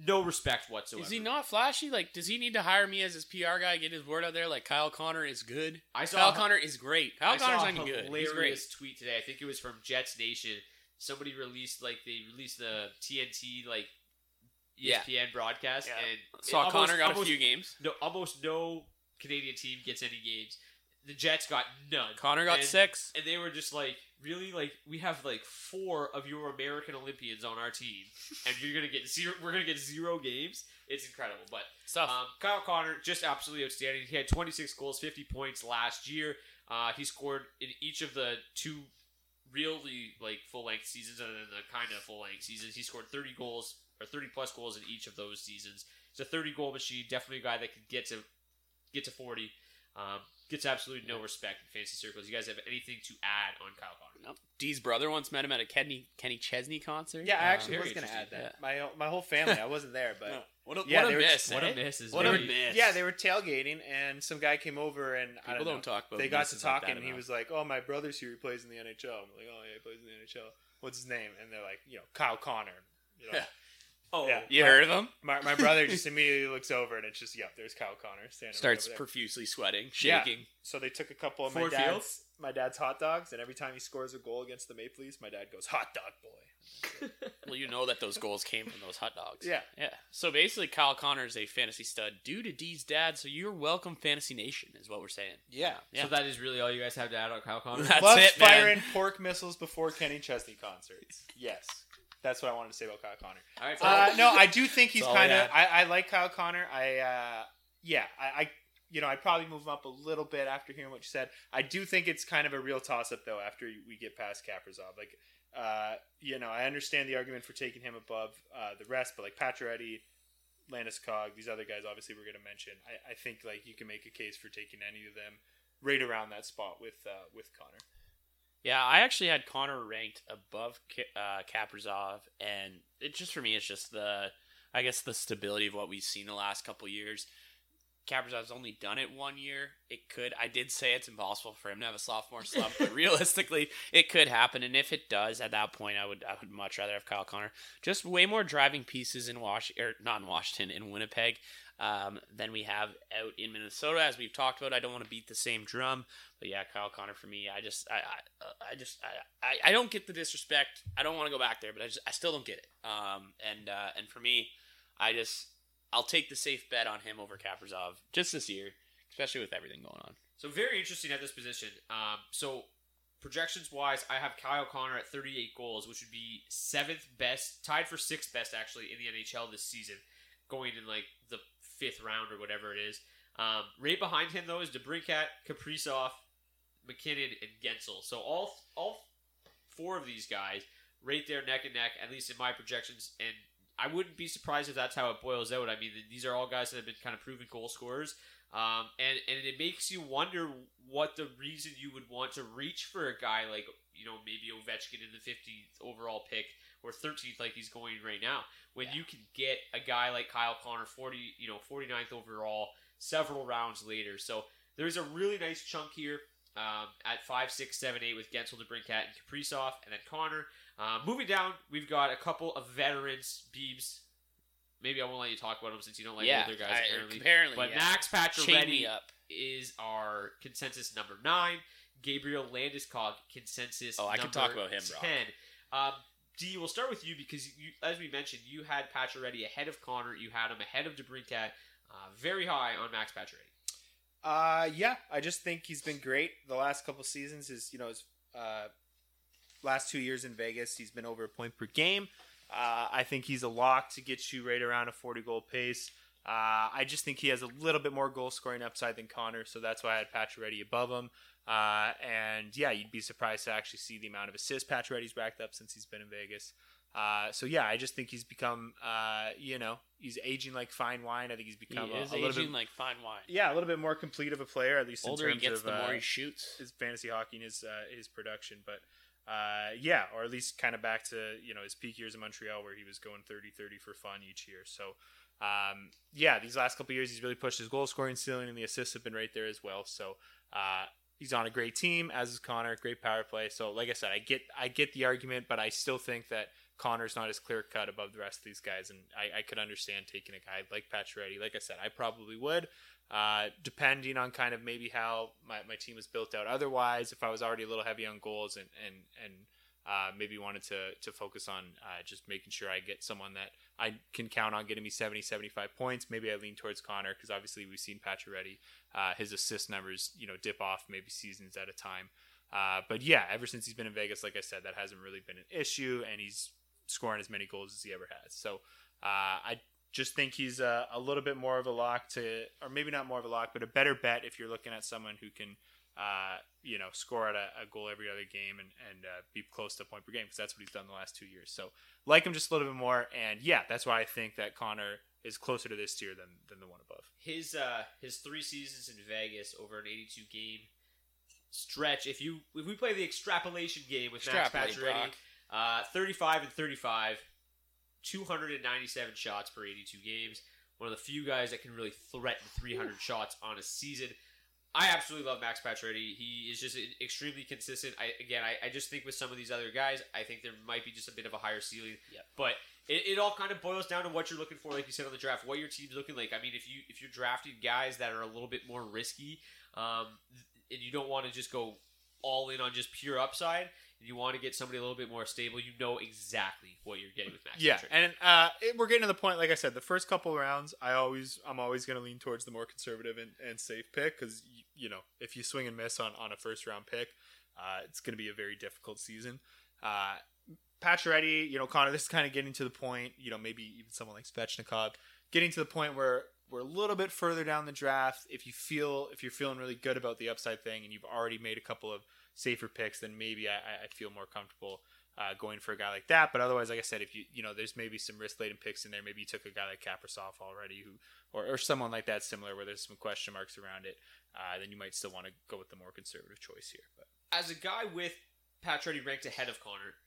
No respect whatsoever. Is he not flashy? Like, does he need to hire me as his PR guy? Get his word out there. Like, Kyle Connor is good. I saw Kyle a- Connor is great. Kyle I Connor's saw a not good. He's hilarious tweet today. I think it was from Jets Nation. Somebody released like they released the TNT like E Yeah. ESPN broadcast, Yeah. and Saw almost- Connor got almost- a few games. No, almost no Canadian team gets any games. The Jets got none. Connor got And- six. and they were just like, really, like we have like four of your American Olympians on our team, and you're gonna get zero. We're gonna get zero games. It's incredible, but Stuff. um, Kyle Connor just absolutely outstanding. He had 26 goals, 50 points last year. Uh, he scored in each of the two really like full length seasons and then the kind of full length seasons. He scored 30 goals or 30 plus goals in each of those seasons. He's a 30 goal machine. Definitely a guy that could get to get to 40. Um, gets absolutely no respect in fantasy circles. You guys have anything to add on Kyle Connor? Nope. Dee's brother once met him at a Kenny Kenny Chesney concert. Yeah, I Uh, actually very was going to add interesting. that. My my whole family. I wasn't there, but [laughs] What a, Yeah, what they a were- miss! what a eh? miss is What a very- miss! Yeah, they were tailgating, and some guy came over, and I People don't, don't talk about They got to misses like talking, that and he enough. was like, "Oh, my brother's here. He plays in the NHL." I'm like, "Oh yeah, he plays in the NHL. What's his name?" And they're like, "You know, Kyle Connor." You know, Oh, yeah. You my, heard of him? My, my brother just immediately looks over, and it's just, yeah, there's Kyle Connor standing. Starts over there. profusely sweating, Yeah. shaking. So they took a couple of Ford my dad's Fields? my dad's hot dogs, and every time he scores a goal against the Maple Leafs, my dad goes, "Hot dog boy." [laughs] Well, you know that those goals came from those hot dogs. Yeah. Yeah. So basically, Kyle Connor is a fantasy stud due to D's dad. So you're welcome, Fantasy Nation, is what we're saying. Yeah. Yeah. So that is really all you guys have to add on Kyle Connor? That's Loves it, man. firing pork missiles before Kenny Chesney concerts. Yes, that's what I wanted to say about Kyle Connor. All right, Uh, no, I do think he's kind of. I, I like Kyle Connor. I uh, yeah, I, I you know I'd probably move him up a little bit after hearing what you said. I do think it's kind of a real toss up though after we get past Kaprizov. Like uh, you know I understand the argument for taking him above uh, the rest, but like Pacioretty, Landeskog, these other guys obviously we're going to mention. I, I think like you can make a case for taking any of them right around that spot with uh, with Connor. Yeah, I actually had Connor ranked above uh, Kaprizov, and it just for me, it's just the, I guess the stability of what we've seen the last couple years. Kaprizov's only done it one year. It could. I did say it's impossible for him to have a sophomore slump, but [laughs] realistically, it could happen. And if it does, at that point, I would I would much rather have Kyle Connor. Just way more driving pieces in Wash or not in Washington in Winnipeg um, than we have out in Minnesota. As we've talked about, I don't want to beat the same drum, but yeah, Kyle Connor for me. I just I I, I just I, I I don't get the disrespect. I don't want to go back there, but I just I still don't get it. Um, and uh, and for me, I just I'll take the safe bet on him over Kaprizov just this year, especially with everything going on. So very interesting at this position. Um, so projections wise, I have Kyle Connor at 38 goals, which would be seventh best, tied for sixth best actually in the NHL this season, going in like the fifth round or whatever it is. Um, right behind him though is DeBrincat, Kaprizov, MacKinnon, and Guentzel. So all all four of these guys right there neck and neck, at least in my projections. And I wouldn't be surprised if that's how it boils out. I mean, these are all guys that have been kind of proven goal scorers. Um, and, and it makes you wonder what the reason you would want to reach for a guy like, you know, maybe Ovechkin in the 15th overall pick or 13th like he's going right now. When you can get a guy like Kyle Connor, 40, you know, 49th overall, several rounds later. So there's a really nice chunk here um, at 5, 6, 7, 8 with Guentzel, DeBrincat, and Kaprizov, and then Connor. Uh, moving down, we've got a couple of veterans, Beebs. Maybe I won't let you talk about them since you don't like Yeah, older guys, I- apparently. apparently, But yeah. Max Pacioretty up. is our consensus number nine. Gabriel Landeskog consensus. Oh, I can talk about him. Ten. Um, D, we'll start with you because you, as we mentioned, you had Pacioretty ahead of Connor. You had him ahead of DeBrincat. Uh, very high on Max Pacioretty. Uh, yeah, I just think he's been great the last couple seasons. His, you know, his uh, last two years in Vegas, he's been over a point per game. Uh, I think he's a lock to get you right around a 40 goal pace. Uh, I just think he has a little bit more goal scoring upside than Connor, so that's why I had Pacioretty above him. Uh, and yeah, you'd be surprised to actually see the amount of assists Pacioretty's racked up since he's been in Vegas. Uh, so yeah, I just think he's become, uh, you know, he's aging like fine wine. I think he's become he a, a little bit like fine wine. yeah, a little bit more complete of a player, at least older in he terms gets, of the more uh, he shoots. his fantasy hockey and his uh, his production. But uh, yeah, or at least kind of back to you know his peak years in Montreal where he was going 30-30 for fun each year. So um, yeah, these last couple years he's really pushed his goal scoring ceiling, and the assists have been right there as well. So uh, he's on a great team, as is Connor. Great power play. So like I said, I get I get the argument, but I still think that. Connor's not as clear cut above the rest of these guys, and I, I could understand taking a guy like Pacioretty. Like I said, I probably would, uh, depending on kind of maybe how my, my team was built out. Otherwise, if I was already a little heavy on goals and and and uh, maybe wanted to to focus on uh, just making sure I get someone that I can count on getting me 70, 75 points, maybe I lean towards Connor because obviously we've seen Pacioretty, uh, his assist numbers, you know, dip off maybe seasons at a time. Uh, but yeah, ever since he's been in Vegas, like I said, that hasn't really been an issue, and he's scoring as many goals as he ever has. So uh, I just think he's a, a little bit more of a lock to, or maybe not more of a lock, but a better bet if you're looking at someone who can, uh, you know, score at a, a goal every other game and, and uh, be close to a point per game because that's what he's done the last two years. So like him just a little bit more, and yeah, that's why I think that Connor is closer to this tier than than the one above. His uh, his three seasons in Vegas over an 82 game stretch. If you if we play the extrapolation game with Max Extrapolate, Pacioretty, uh, 35 and 35, 297 shots per 82 games, one of the few guys that can really threaten 300 shots on a season. I absolutely love Max Pacioretty. He is just extremely consistent. I again, I, I just think with some of these other guys, I think there might be just a bit of a higher ceiling. But it, it all kind of boils down to what you're looking for, like you said on the draft, what your team's looking like. I mean, if you if you're drafting guys that are a little bit more risky, um, and you don't want to just go all in on just pure upside, you want to get somebody a little bit more stable, you know exactly what you're getting with Max. Yeah, Pacioretty. and uh, it, we're getting to the point. Like I said, the first couple rounds, I always, I'm always going to lean towards the more conservative and, and safe pick because you, you know if you swing and miss on on a first round pick, uh, it's going to be a very difficult season. Uh, Pacioretty, you know, Connor, this is kind of getting to the point. You know, maybe even someone like Svechnikov, getting to the point where we're a little bit further down the draft. If you feel if you're feeling really good about the upside thing and you've already made a couple of safer picks, then maybe I, I feel more comfortable uh, going for a guy like that. But otherwise, like I said, if you you know there's maybe some risk laden picks in there, maybe you took a guy like Kaprizov already, who or, or someone like that similar where there's some question marks around it, uh, then you might still want to go with the more conservative choice here. But as a guy with Pacioretty ranked ahead of Connor,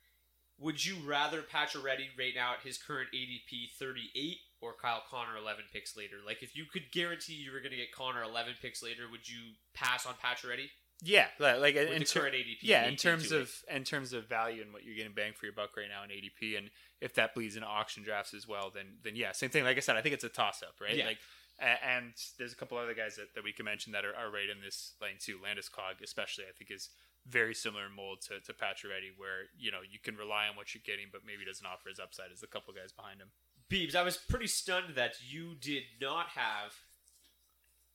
would you rather Pacioretty rate out his current ADP 38 or Kyle Connor 11 picks later? Like, if you could guarantee you were going to get Connor 11 picks later, would you pass on Pacioretty? Yeah, like With in the ter- current ADP, yeah, in terms to it. of in terms of value and what you're getting bang for your buck right now in ADP, and if that bleeds into auction drafts as well, then then yeah, same thing. Like I said, I think it's a toss up, right? Yeah. Like, and there's a couple other guys that, that we can mention that are, are right in this lane too. Landeskog, especially, I think is very similar in mold to to Pacioretty, where you know you can rely on what you're getting, but maybe doesn't offer as upside as a couple guys behind him. Beebs, I was pretty stunned that you did not have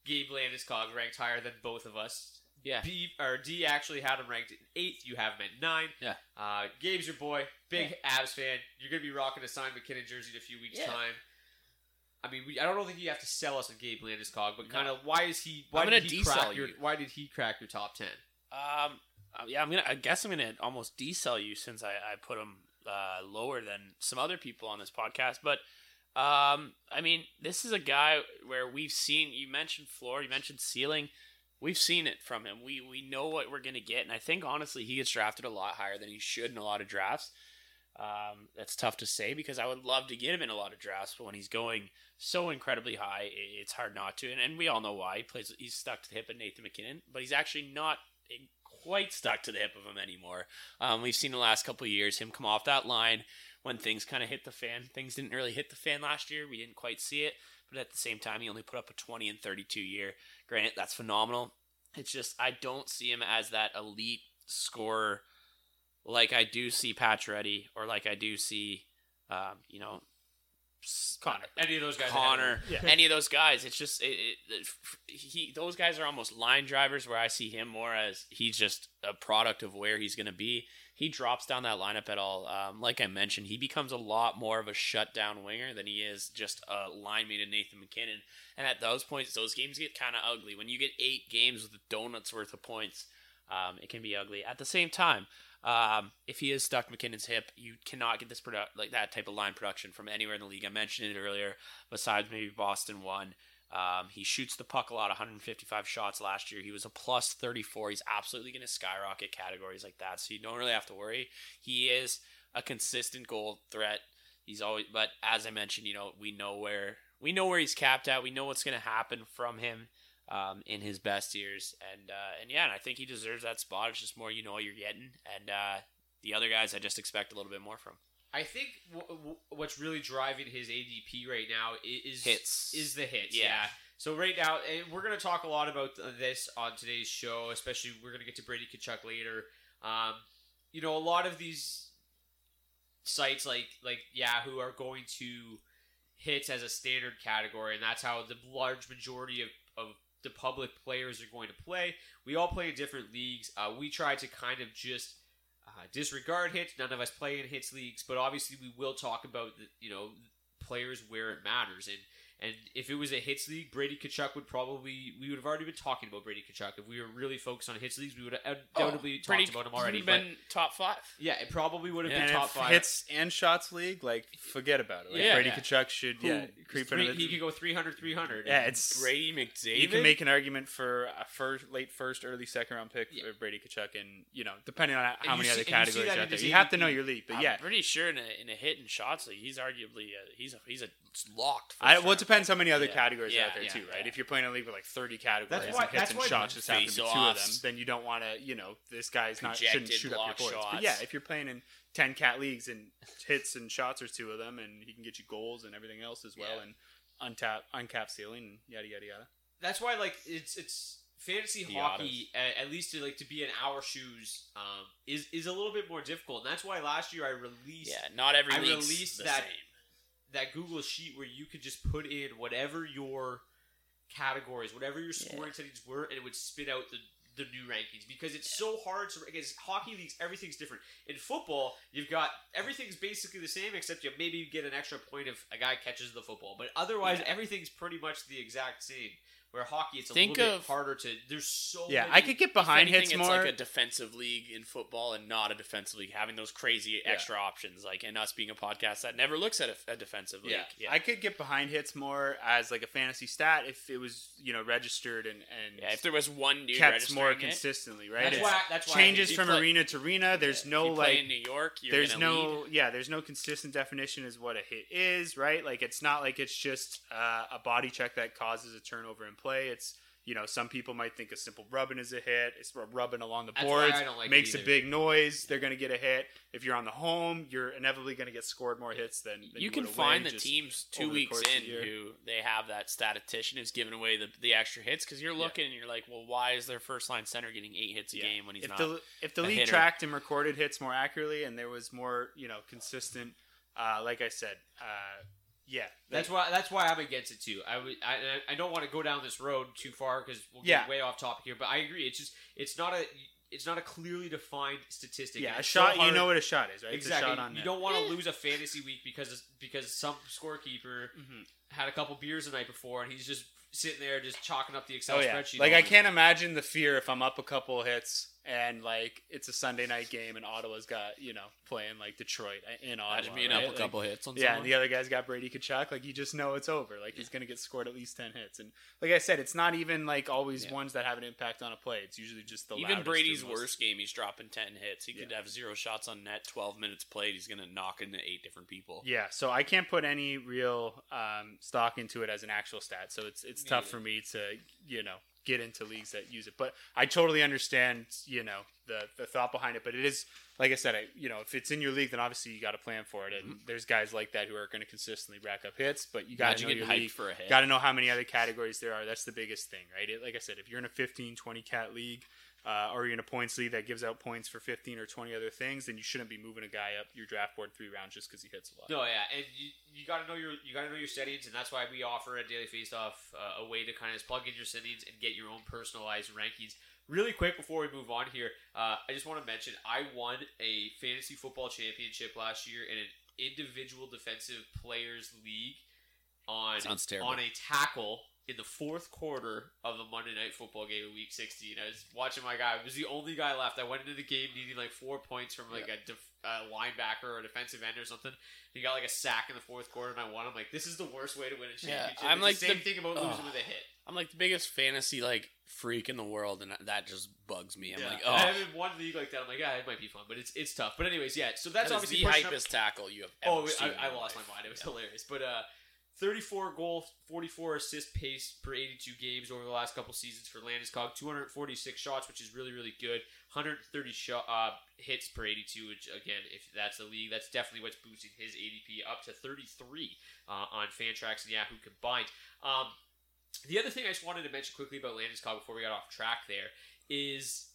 Gabe Landeskog ranked higher than both of us. Yeah. B or D actually had him ranked in eighth. You have him at nine. Yeah. Uh, Gabe's your boy, big Avs fan. You're gonna be rocking a signed MacKinnon jersey in a few weeks' Yeah. time. I mean, we, I don't think you have to sell us on Gabe Landeskog, but kind of why is he? Why did he crack your? you. Why did he crack your top ten? Um, uh, yeah, I'm gonna. I guess I'm gonna almost desell you since I, I put him uh, lower than some other people on this podcast. But um, I mean, this is a guy where we've seen. You mentioned floor. You mentioned ceiling. We've seen it from him. We we know what we're gonna get, and I think honestly he gets drafted a lot higher than he should in a lot of drafts. Um, that's tough to say because I would love to get him in a lot of drafts, but when he's going so incredibly high, it's hard not to. And, and we all know why. He plays. He's stuck to the hip of Nathan MacKinnon, but he's actually not quite stuck to the hip of him anymore. Um, we've seen the last couple years him come off that line when things kind of hit the fan. Things didn't really hit the fan last year. We didn't quite see it, but at the same time, he only put up a 20 and 32 year. Granted, that's phenomenal. It's just I don't see him as that elite scorer like I do see Pacioretty or like I do see, um, you know, Connor. Any of those guys? Connor, Yeah. any of those guys. It's just it, it, it- he. Those guys are almost line drivers. Where I see him more as he's just a product of where he's going to be. He drops down that lineup at all. Um, like I mentioned, he becomes a lot more of a shutdown winger than he is just a line mate of Nathan MacKinnon. And at those points, those games get kind of ugly. When you get eight games with a donut's worth of points, um, it can be ugly. At the same time, um, if he is stuck MacKinnon's hip, you cannot get this like that type of line production from anywhere in the league. I mentioned it earlier. Besides maybe Boston one, um, he shoots the puck a lot. 155 shots last year. He was a plus 34. He's absolutely going to skyrocket categories like that. So you don't really have to worry. He is a consistent goal threat. He's always, but as I mentioned, you know, we know where we know where he's capped at. We know what's going to happen from him um, in his best years, and uh, and yeah, and I think he deserves that spot. It's just more you know you're getting, and uh, the other guys I just expect a little bit more from. I think w- w- what's really driving his ADP right now is Hits. Is the hits? Yeah. Yeah. So right now, and we're gonna talk a lot about this on today's show. Especially, we're gonna get to Brady Tkachuk later. Um, you know, a lot of these sites like like Yahoo are going to hits as a standard category, and that's how the large majority of, of the public players are going to play. We all play in different leagues. Uh, we try to kind of just uh, disregard hits. None of us play in hits leagues, but obviously we will talk about the, you know players where it matters. And and if it was a hits league, Brady Tkachuk would probably we would have already been talking about Brady Tkachuk. If we were really focused on hits leagues, we would have undoubtedly oh, talked about him already. would've But been top five. yeah, it probably would have Yeah, been top five. hits and shots league, like forget about it. Like Yeah. Brady Yeah. Tkachuk should Who- yeah creep three- into the, he could go 300, 300. Yeah, it's Brady McDavid. You can make an argument for a first, late first, early second round pick Yeah. for Brady Tkachuk, and you know, depending on how you many see- other see categories that are in out there, you have to know your league. But I'm yeah, pretty sure in a, in a hit and shots league, he's arguably a, he's a he's a locked. I, first well, it round depends how many other Yeah. categories are out there yeah, too, right? yeah. If you're playing a league with like 30 categories That's and why- hits and shots just happen to be two of them, then you don't want to, you know, this guy's not shouldn't shoot up your block points. But yeah, if you're playing in 10 cat leagues and hits and shots are two of them, and he can get you goals and everything else as well, Yeah. and untap uncapped ceiling, and yada yada yada. that's why like it's it's fantasy The hockey at, at least to like to be in our shoes um, is is a little bit more difficult and that's why last year I released Yeah, not every I released the that same. That Google sheet where you could just put in whatever your categories, whatever your scoring settings were, and it would spit out the the new rankings because it's so hard to because hockey leagues everything's different. In football, you've got everything's basically the same except you maybe get an extra point if a guy catches the football, but otherwise Yeah. everything's pretty much the exact same. Where hockey, it's a Think little of- bit harder to. There's so Yeah, many, I could get behind anything, hits it's more. like a defensive league in football and not a defensive league, having those crazy extra options. Like, and us being a podcast that never looks at a, a defensive league. yeah. I could get behind hits more as like a fantasy stat if it was you know registered and and Yeah, if there was one dude kept more registering it, consistently, right? That's It's why- that's why changes from play- arena to arena. There's if no you play like in New York, you're there's no lead. yeah there's no consistent definition as what a hit is right like it's not like it's just uh, a body check that causes a turnover in play it's you know some people might think a simple rubbing is a hit it's rubbing along the That's boards I don't like it makes a big noise they're going to get a hit if you're on the home you're inevitably going to get scored more hits than, than you can find the teams two weeks in who they have that statistician who's giving away the, the extra hits because you're looking and you're like, well, why is their first line center getting eight hits a Yeah. game when he's if not? the if the league hitter? tracked and recorded hits more accurately and there was more you know consistent uh, like I said uh, yeah That's why. That's why I'm against it too. I would. I, I- I don't want to go down this road too far because we'll get Yeah. way off topic here. But I agree. It's just. It's not a. It's not a clearly defined statistic. yeah a it's so shot you know what a shot is right Exactly. it's a shot on you net. don't want to lose a fantasy week because because some scorekeeper Mm-hmm. had a couple beers the night before and he's just sitting there just chalking up the Excel Oh yeah, spreadsheet. like I can't imagine the fear if I'm up a couple hits and like it's a Sunday night game and Ottawa's got you know playing like Detroit in Ottawa. Imagine being right? up a Like, couple hits on Yeah, someone. and the other guy's got Brady Tkachuk. Like you just know it's over. Like he's gonna get scored at least ten hits. And like I said, it's not even like always Yeah. ones that have an impact on a play. It's usually just the Even Brady's worst game, he's dropping ten hits. He could Yeah. have zero shots on net, twelve minutes played. He's gonna knock into eight different people. Yeah, so I can't put any real um, stock into it as an actual stat. So it's it's Me tough either. for me to you know get into leagues that use it. But I totally understand you know the the thought behind it. But it is like I said, I you know if it's in your league, then obviously you got to plan for it. And Mm-hmm. there's guys like that who are going to consistently rack up hits. But you got to know your league. for a hit. Got to know how many other categories there are. That's the biggest thing, right? It, like I said, if you're in a 15, 20 cat league. Uh, or you're in a points league that gives out points for 15 or 20 other things, then you shouldn't be moving a guy up your draft board three rounds just because he hits a lot. No, yeah, and you, you got to know your you got to know your settings, and that's why we offer a Daily Faceoff uh, a way to kind of plug in your settings and get your own personalized rankings. Really quick before we move on here, uh, I just want to mention I won a fantasy football championship last year in an individual defensive players league on on a tackle in the fourth quarter of the Monday Night Football game of Week 16. I was watching my guy. I was the only guy left. I went into the game needing like four points from like a, def- a linebacker or a defensive end or something. He got like a sack in the fourth quarter, and I won. I'm like, this is the worst way to win a Yeah, championship. I'm It's like the same the- thing about losing with a hit. I'm like the biggest fantasy like freak in the world, and that just bugs me. I'm Yeah. like, oh, I haven't won league like that. I'm like, yeah, it might be fun, but it's it's tough. But anyways, yeah. So that's that obviously the pushing up- tackle you have ever Oh, seen. I, I in lost my mind. It was Yeah. hilarious. But uh, 34 goal, 44 assist pace per 82 games over the last couple seasons for Landeskog. 246 shots, which is really, really good. 130 shot, uh, hits per 82, which, again, if that's the league, that's definitely what's boosting his ADP up to 33 uh, on Fantrax and Yahoo combined. Um, the other thing I just wanted to mention quickly about Landeskog before we got off track there is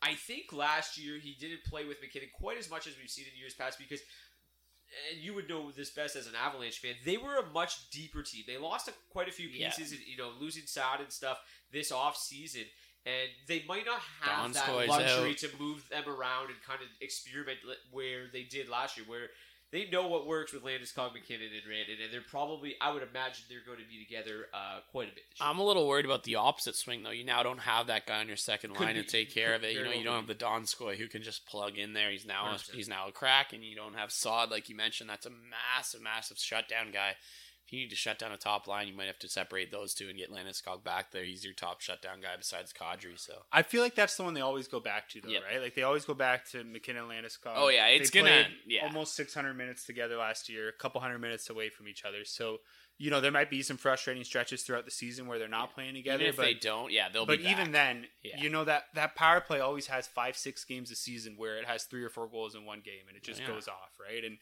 I think last year he didn't play with MacKinnon quite as much as we've seen in years past because, and you would know this best as an Avalanche fan, they were a much deeper team. They lost a, quite a few Yeah. pieces, and you know, losing Saad and stuff this off season. And they might not have Donskoy's that luxury out. to move them around and kind of experiment where they did last year, where they know what works with Landeskog, MacKinnon, and Rantanen, and they're probably, I would imagine, they're going to be together uh, quite a bit this year. I'm a little worried about the opposite swing though. You now don't have that guy on your second Could line be. to take care of it. You know, you don't have the Donskoy who can just plug in there. He's now 100%. he's now a crack, and you don't have Saad like you mentioned. That's a massive, massive shutdown guy. If you need to shut down a top line, you might have to separate those two and get Landeskog back there. He's your top shutdown guy besides Kadri. So I feel like that's the one they always go back to, though, Yep. right? Like they always go back to MacKinnon Landeskog. Oh, yeah, it's They gonna- yeah. almost 600 minutes together last year, a couple hundred minutes away from each other. So you know there might be some frustrating stretches throughout the season where they're not playing together. even if but they don't, yeah, they'll be but even then, Yeah. you know that that power play always has five, six games a season where it has three or four goals in one game, and it just Yeah. goes off, right? And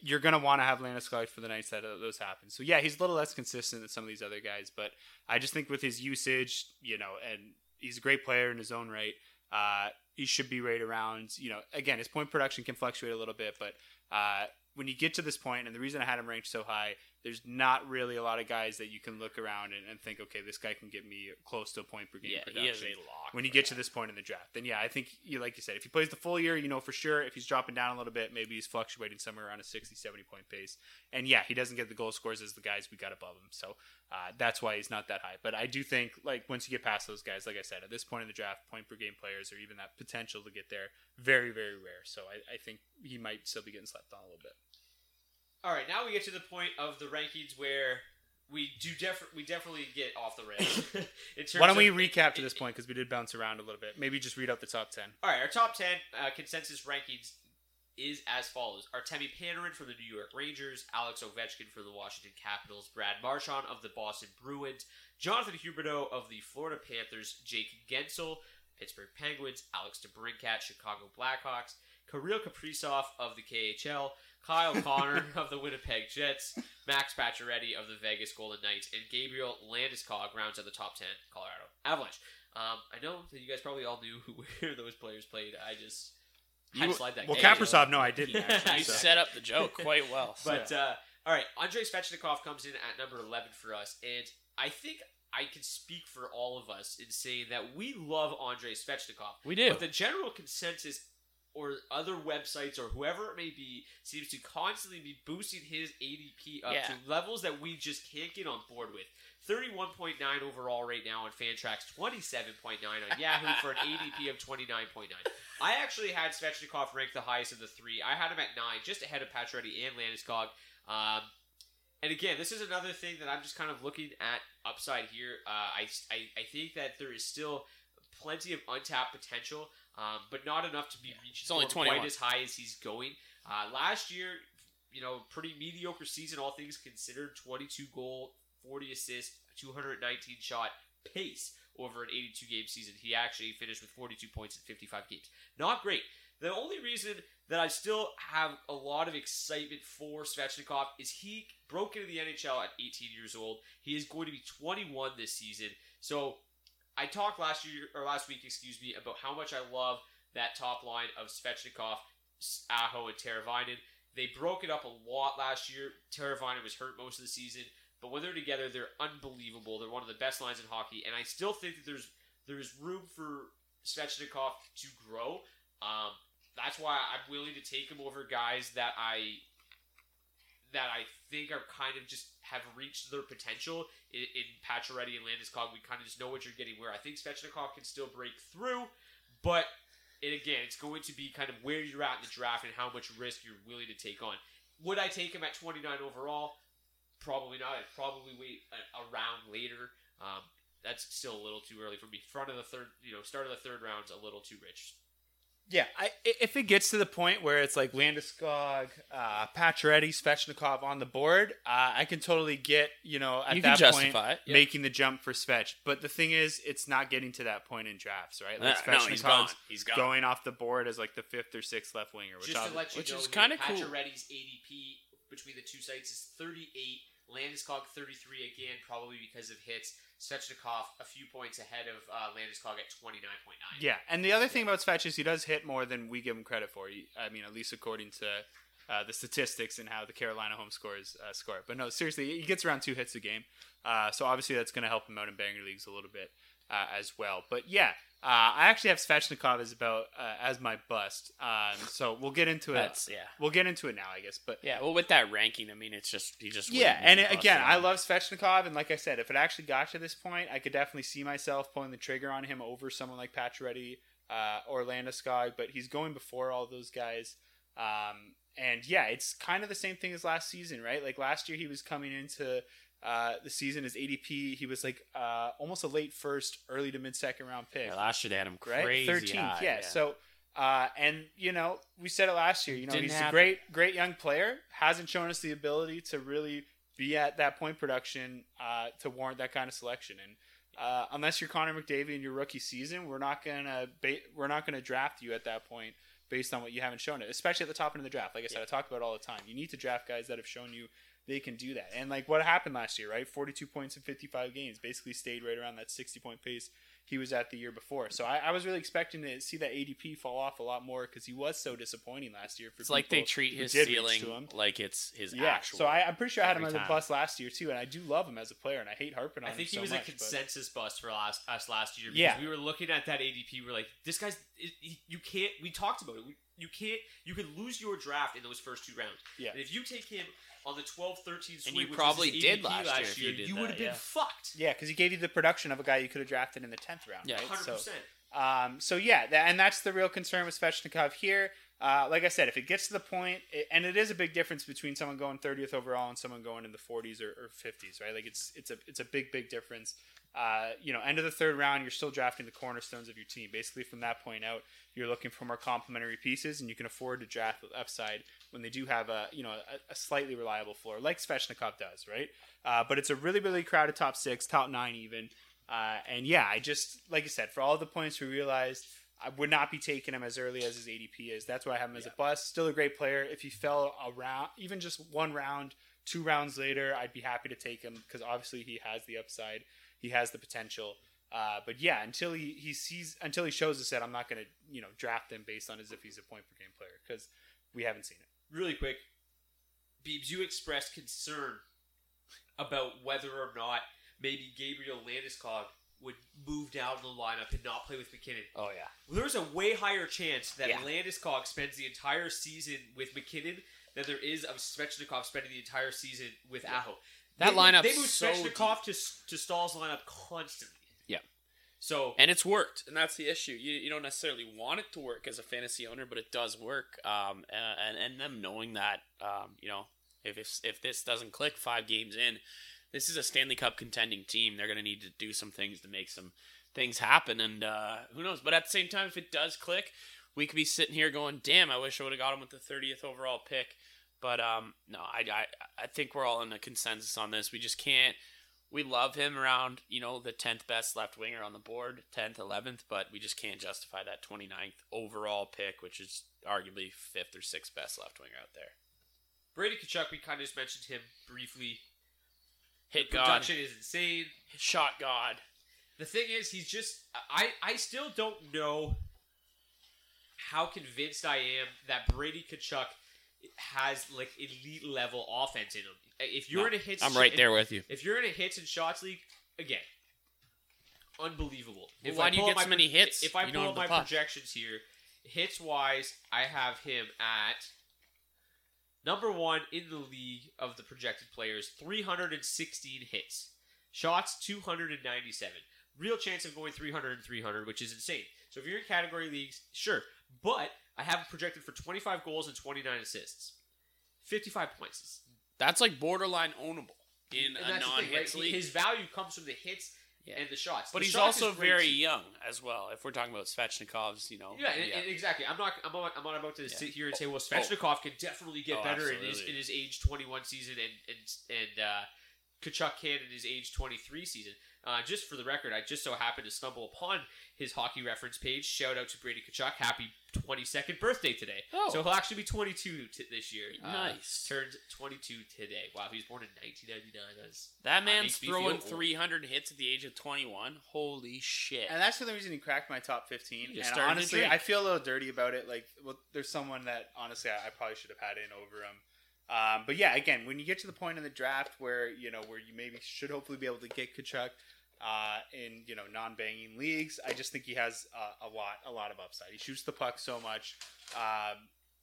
you're gonna want to have Landeskog for the nights that those happen. So yeah, he's a little less consistent than some of these other guys, but I just think with his usage, you know, and he's a great player in his own right. Uh, he should be right around. You know, again, his point production can fluctuate a little bit, but uh, when you get to this point, and the reason I had him ranked so high, there's not really a lot of guys that you can look around and, and think, okay, this guy can get me close to a point per game Yeah, production. he is a lock when you get to this point in the draft. Then yeah, I think you like you said, if he plays the full year, you know for sure. If he's dropping down a little bit, maybe he's fluctuating somewhere around a 60, 70 point pace. And yeah, he doesn't get the goal scores as the guys we got above him. So uh, that's why he's not that high. But I do think like once you get past those guys, like I said, at this point in the draft, point per game players or even that potential to get there, very, very rare. So I, I think he might still be getting slept on a little bit. All right, now we get to the point of the rankings where we do def- we definitely get off the rails. [laughs] Why don't we of- recap to this point because we did bounce around a little bit. Maybe just read out the top ten. All right, our top 10 uh, consensus rankings is as follows. Artemi Panarin from the New York Rangers, Alex Ovechkin for the Washington Capitals, Brad Marchand of the Boston Bruins, Jonathan Huberdeau of the Florida Panthers, Jake Guentzel, Pittsburgh Penguins, Alex DeBrincat, Chicago Blackhawks, Kirill Kaprizov of the KHL, Kyle Connor [laughs] of the Winnipeg Jets, Max Pacioretty of the Vegas Golden Knights, and Gabriel Landeskog rounds out the top 10 Colorado Avalanche. Um, I know that you guys probably all knew who [laughs] where those players played. I just had to You- slide that. well, gate. Kaprizov, no, I didn't. [laughs] Actually, you so. set up the joke quite well. so. But uh, all right, Andrei Svechnikov comes in at number eleven for us, and I think I can speak for all of us in saying that we love Andrei Svechnikov. We do. But the general consensus, or other websites, or whoever it may be, seems to constantly be boosting his ADP up Yeah. to levels that we just can't get on board with. 31.9 overall right now on Fantrax, 27.9 on Yahoo [laughs] for an ADP of 29.9. I actually had Svechnikov ranked the highest of the three. I had him at 9, just ahead of Pacioretty and Landeskog. Um, and again, this is another thing that I'm just kind of looking at upside here. Uh, I, I, I think that there is still plenty of untapped potential, um, but not enough to be reached It's only quite as high as he's going. Uh, last year, you know, pretty mediocre season, all things considered. 22 goal, 40 assist, 219 shot pace over an 82 game season. He actually finished with 42 points in 55 games. Not great. The only reason that I still have a lot of excitement for Svechnikov is he broke into the NHL at 18 years old. He is going to be 21 this season. So I talked last year or last week, excuse me, about how much I love that top line of Svechnikov, Aho, and Teravainen. They broke it up a lot last year. Teravainen was hurt most of the season, but when they're together, they're unbelievable. They're one of the best lines in hockey, and I still think that there's there's room for Svechnikov to grow. Um, that's why I'm willing to take him over guys that I that I think are kind of just have reached their potential in, in Pacioretty and Landeskog. We kind of just know what you're getting. Where I think Svechnikov can still break through, but it, again, it's going to be kind of where you're at in the draft and how much risk you're willing to take on. Would I take him at 29 overall? Probably not. I'd probably wait a, a round later. Um, that's still a little too early for me. Front of the third, you know, start of the third round's a little too rich. Yeah, I, i- if it gets to the point where it's like Landeskog, uh, Pacioretty, Svechnikov on the board, uh, I can totally get you know at You that point justify it, yeah. making the jump for Svech. But the thing is, it's not getting to that point in drafts, right? Like Uh, no, he's gone. He's gone. going off the board as like the fifth or sixth left winger, which, Just to let you which know, is kinda cool. Pacioretty's ADP between the two sites is 38. Landeskog 33 again, probably because of hits. Svechnikov a few points ahead of uh, Landeskog at 29.9. Yeah, and the other thing about Svech is he does hit more than we give him credit for. He, I mean, at least according to uh, the statistics and how the Carolina home scores uh, score. But no, seriously, he gets around two hits a game. Uh, so obviously that's going to help him out in banger leagues a little bit uh, as well. But yeah, uh, I actually have Svechnikov as about uh, as my bust. Um, so we'll get into it. Yeah. We'll get into it now, I guess. But yeah, well, with that ranking, I mean, it's just he just yeah, and it, again, I love Svechnikov, and like I said, if it actually got to this point, I could definitely see myself pulling the trigger on him over someone like Pacioretty uh, or Landeskog. But he's going before all those guys, um, and yeah, it's kind of the same thing as last season, right? Like last year, he was coming into uh, the season as ADP. He was like uh, almost a late first, early to mid second round pick. Yeah, last year they had him right? crazy. 13th, high, yeah. So, uh, and you know, we said it last year. You know, Didn't he's happen. a great, great young player. Hasn't shown us the ability to really be at that point production uh, to warrant that kind of selection. And uh, unless you're Connor McDavid in your rookie season, we're not gonna ba- we're not gonna draft you at that point based on what you haven't shown it, especially at the top end of the draft. Like I said, I talk about it all the time. You need to draft guys that have shown you they can do that. And like what happened last year, right? 42 points in 55 games, basically stayed right around that 60 point pace he was at the year before. So I, I was really expecting to see that ADP fall off a lot more because he was so disappointing last year. For It's like they treat his did ceiling to him. like it's his Yeah, actual. so I, I'm pretty sure I had him every as a time. bust last year too, and I do love him as a player, and I hate harping on I him. think he so was much, a but- consensus bust for last, us last year because Yeah. we were looking at that ADP. We're like, this guy's he- he- you can't. We talked about it. We, you can't. You could lose your draft in those first two rounds. Yeah. And if you take him on the 12, 13 swing, you which was probably his did ADP last year if you you would have been yeah. fucked. Yeah, because he gave you the production of a guy you could have drafted in the tenth round. Yeah, right? Hundred So, um, so yeah, that, and that's the real concern with Svechnikov here. Uh, like I said, if it gets to the point, it, and it is a big difference between someone going 30th overall and someone going in the 40s or, or 50s, right? Like it's it's a it's a big big difference. Uh, you know, end of the third round, you're still drafting the cornerstones of your team. Basically, from that point out, you're looking for more complementary pieces, and you can afford to draft with upside when they do have a you know a, a slightly reliable floor, like Svechnikov does, right? Uh, but it's a really really crowded top six, top nine even. Uh, and yeah, I just like I said, for all the points we realized, I would not be taking him as early as his ADP is. That's why I have him as a bust. Still a great player. If he fell around, even just one round, two rounds later, I'd be happy to take him because obviously he has the upside, he has the potential. Uh, but yeah, until he, he sees until he shows us that, I'm not going to you know draft him based on as if he's a point per game player because we haven't seen it. Really quick, Beebs, you expressed concern about whether or not maybe Gabriel Landeskog would move down the lineup and not play with MacKinnon. Oh yeah. There's a way higher chance that Yeah. Landeskog spends the entire season with MacKinnon than there is of Svechnikov spending the entire season with Aho. That they, lineup's They move so Svechnikov to, to Staal's lineup constantly. So And it's worked, and that's the issue. You, you don't necessarily want it to work as a fantasy owner, but it does work. Um, and and them knowing that, um, you know, if if, if this doesn't click five games in, this is a Stanley Cup contending team. They're going to need to do some things to make some things happen, and uh, who knows? But at the same time, if it does click, we could be sitting here going, "Damn, I wish I would have got him with the thirtieth overall pick." But um, no, I, I I think we're all in a consensus on this. We just can't we love him around, you know, the 10th best left winger on the board, 10th, 11th, but we just can't justify that 29th overall pick, which is arguably 5th or 6th best left winger out there. Brady Tkachuk, we kind of just mentioned him briefly. Hit the God. production is insane. Shot God. The thing is, he's just. I, I still don't know how convinced I am that Brady Tkachuk has like elite level offense in him. If you're No, in a hits, I'm right there with you. If you're in a hits and shots league, again, unbelievable. Well, If why I do you get my so many hits? If I You pull up my puck. projections here, hits wise, I have him at number one in the league of the projected players, 316 hits. Shots, 297. Real chance of going 300 and 300, which is insane. So if you're in category leagues, sure. But I have him projected for 25 goals and 29 assists. 55 points. That's like borderline ownable in And a that's the non thing, right? league. His value comes from the hits Yeah. and the shots. but The he's shots also very too. young as well. If we're talking about Svechnikov's, you know. Yeah, and, and exactly. I'm not. I'm not, I'm not about to Yeah. sit here and say, well, Oh. Can definitely get Oh, better in his in his age 21 season, and and and uh, Tkachuk can in his age 23 season. Uh, just for the record, I just so happened to stumble upon his hockey reference page. Shout out to Brady Tkachuk. Happy 22nd birthday today. Oh. So he'll actually be 22 t- this year. Uh, Nice. turned 22 today. Wow, he was born in 1999. That's, That man's makes throwing 300 hits at the age of 21. Holy shit. And that's for the reason he cracked my top 15. And honestly. I feel a little dirty about it. Like, well, there's someone that honestly I, I probably should have had in over him. Um, but yeah, again, when you get to the point in the draft where you know where you maybe should hopefully be able to get Tkachuk uh, in you know non-banging leagues, I just think he has uh, a lot a lot of upside. He shoots the puck so much. Um,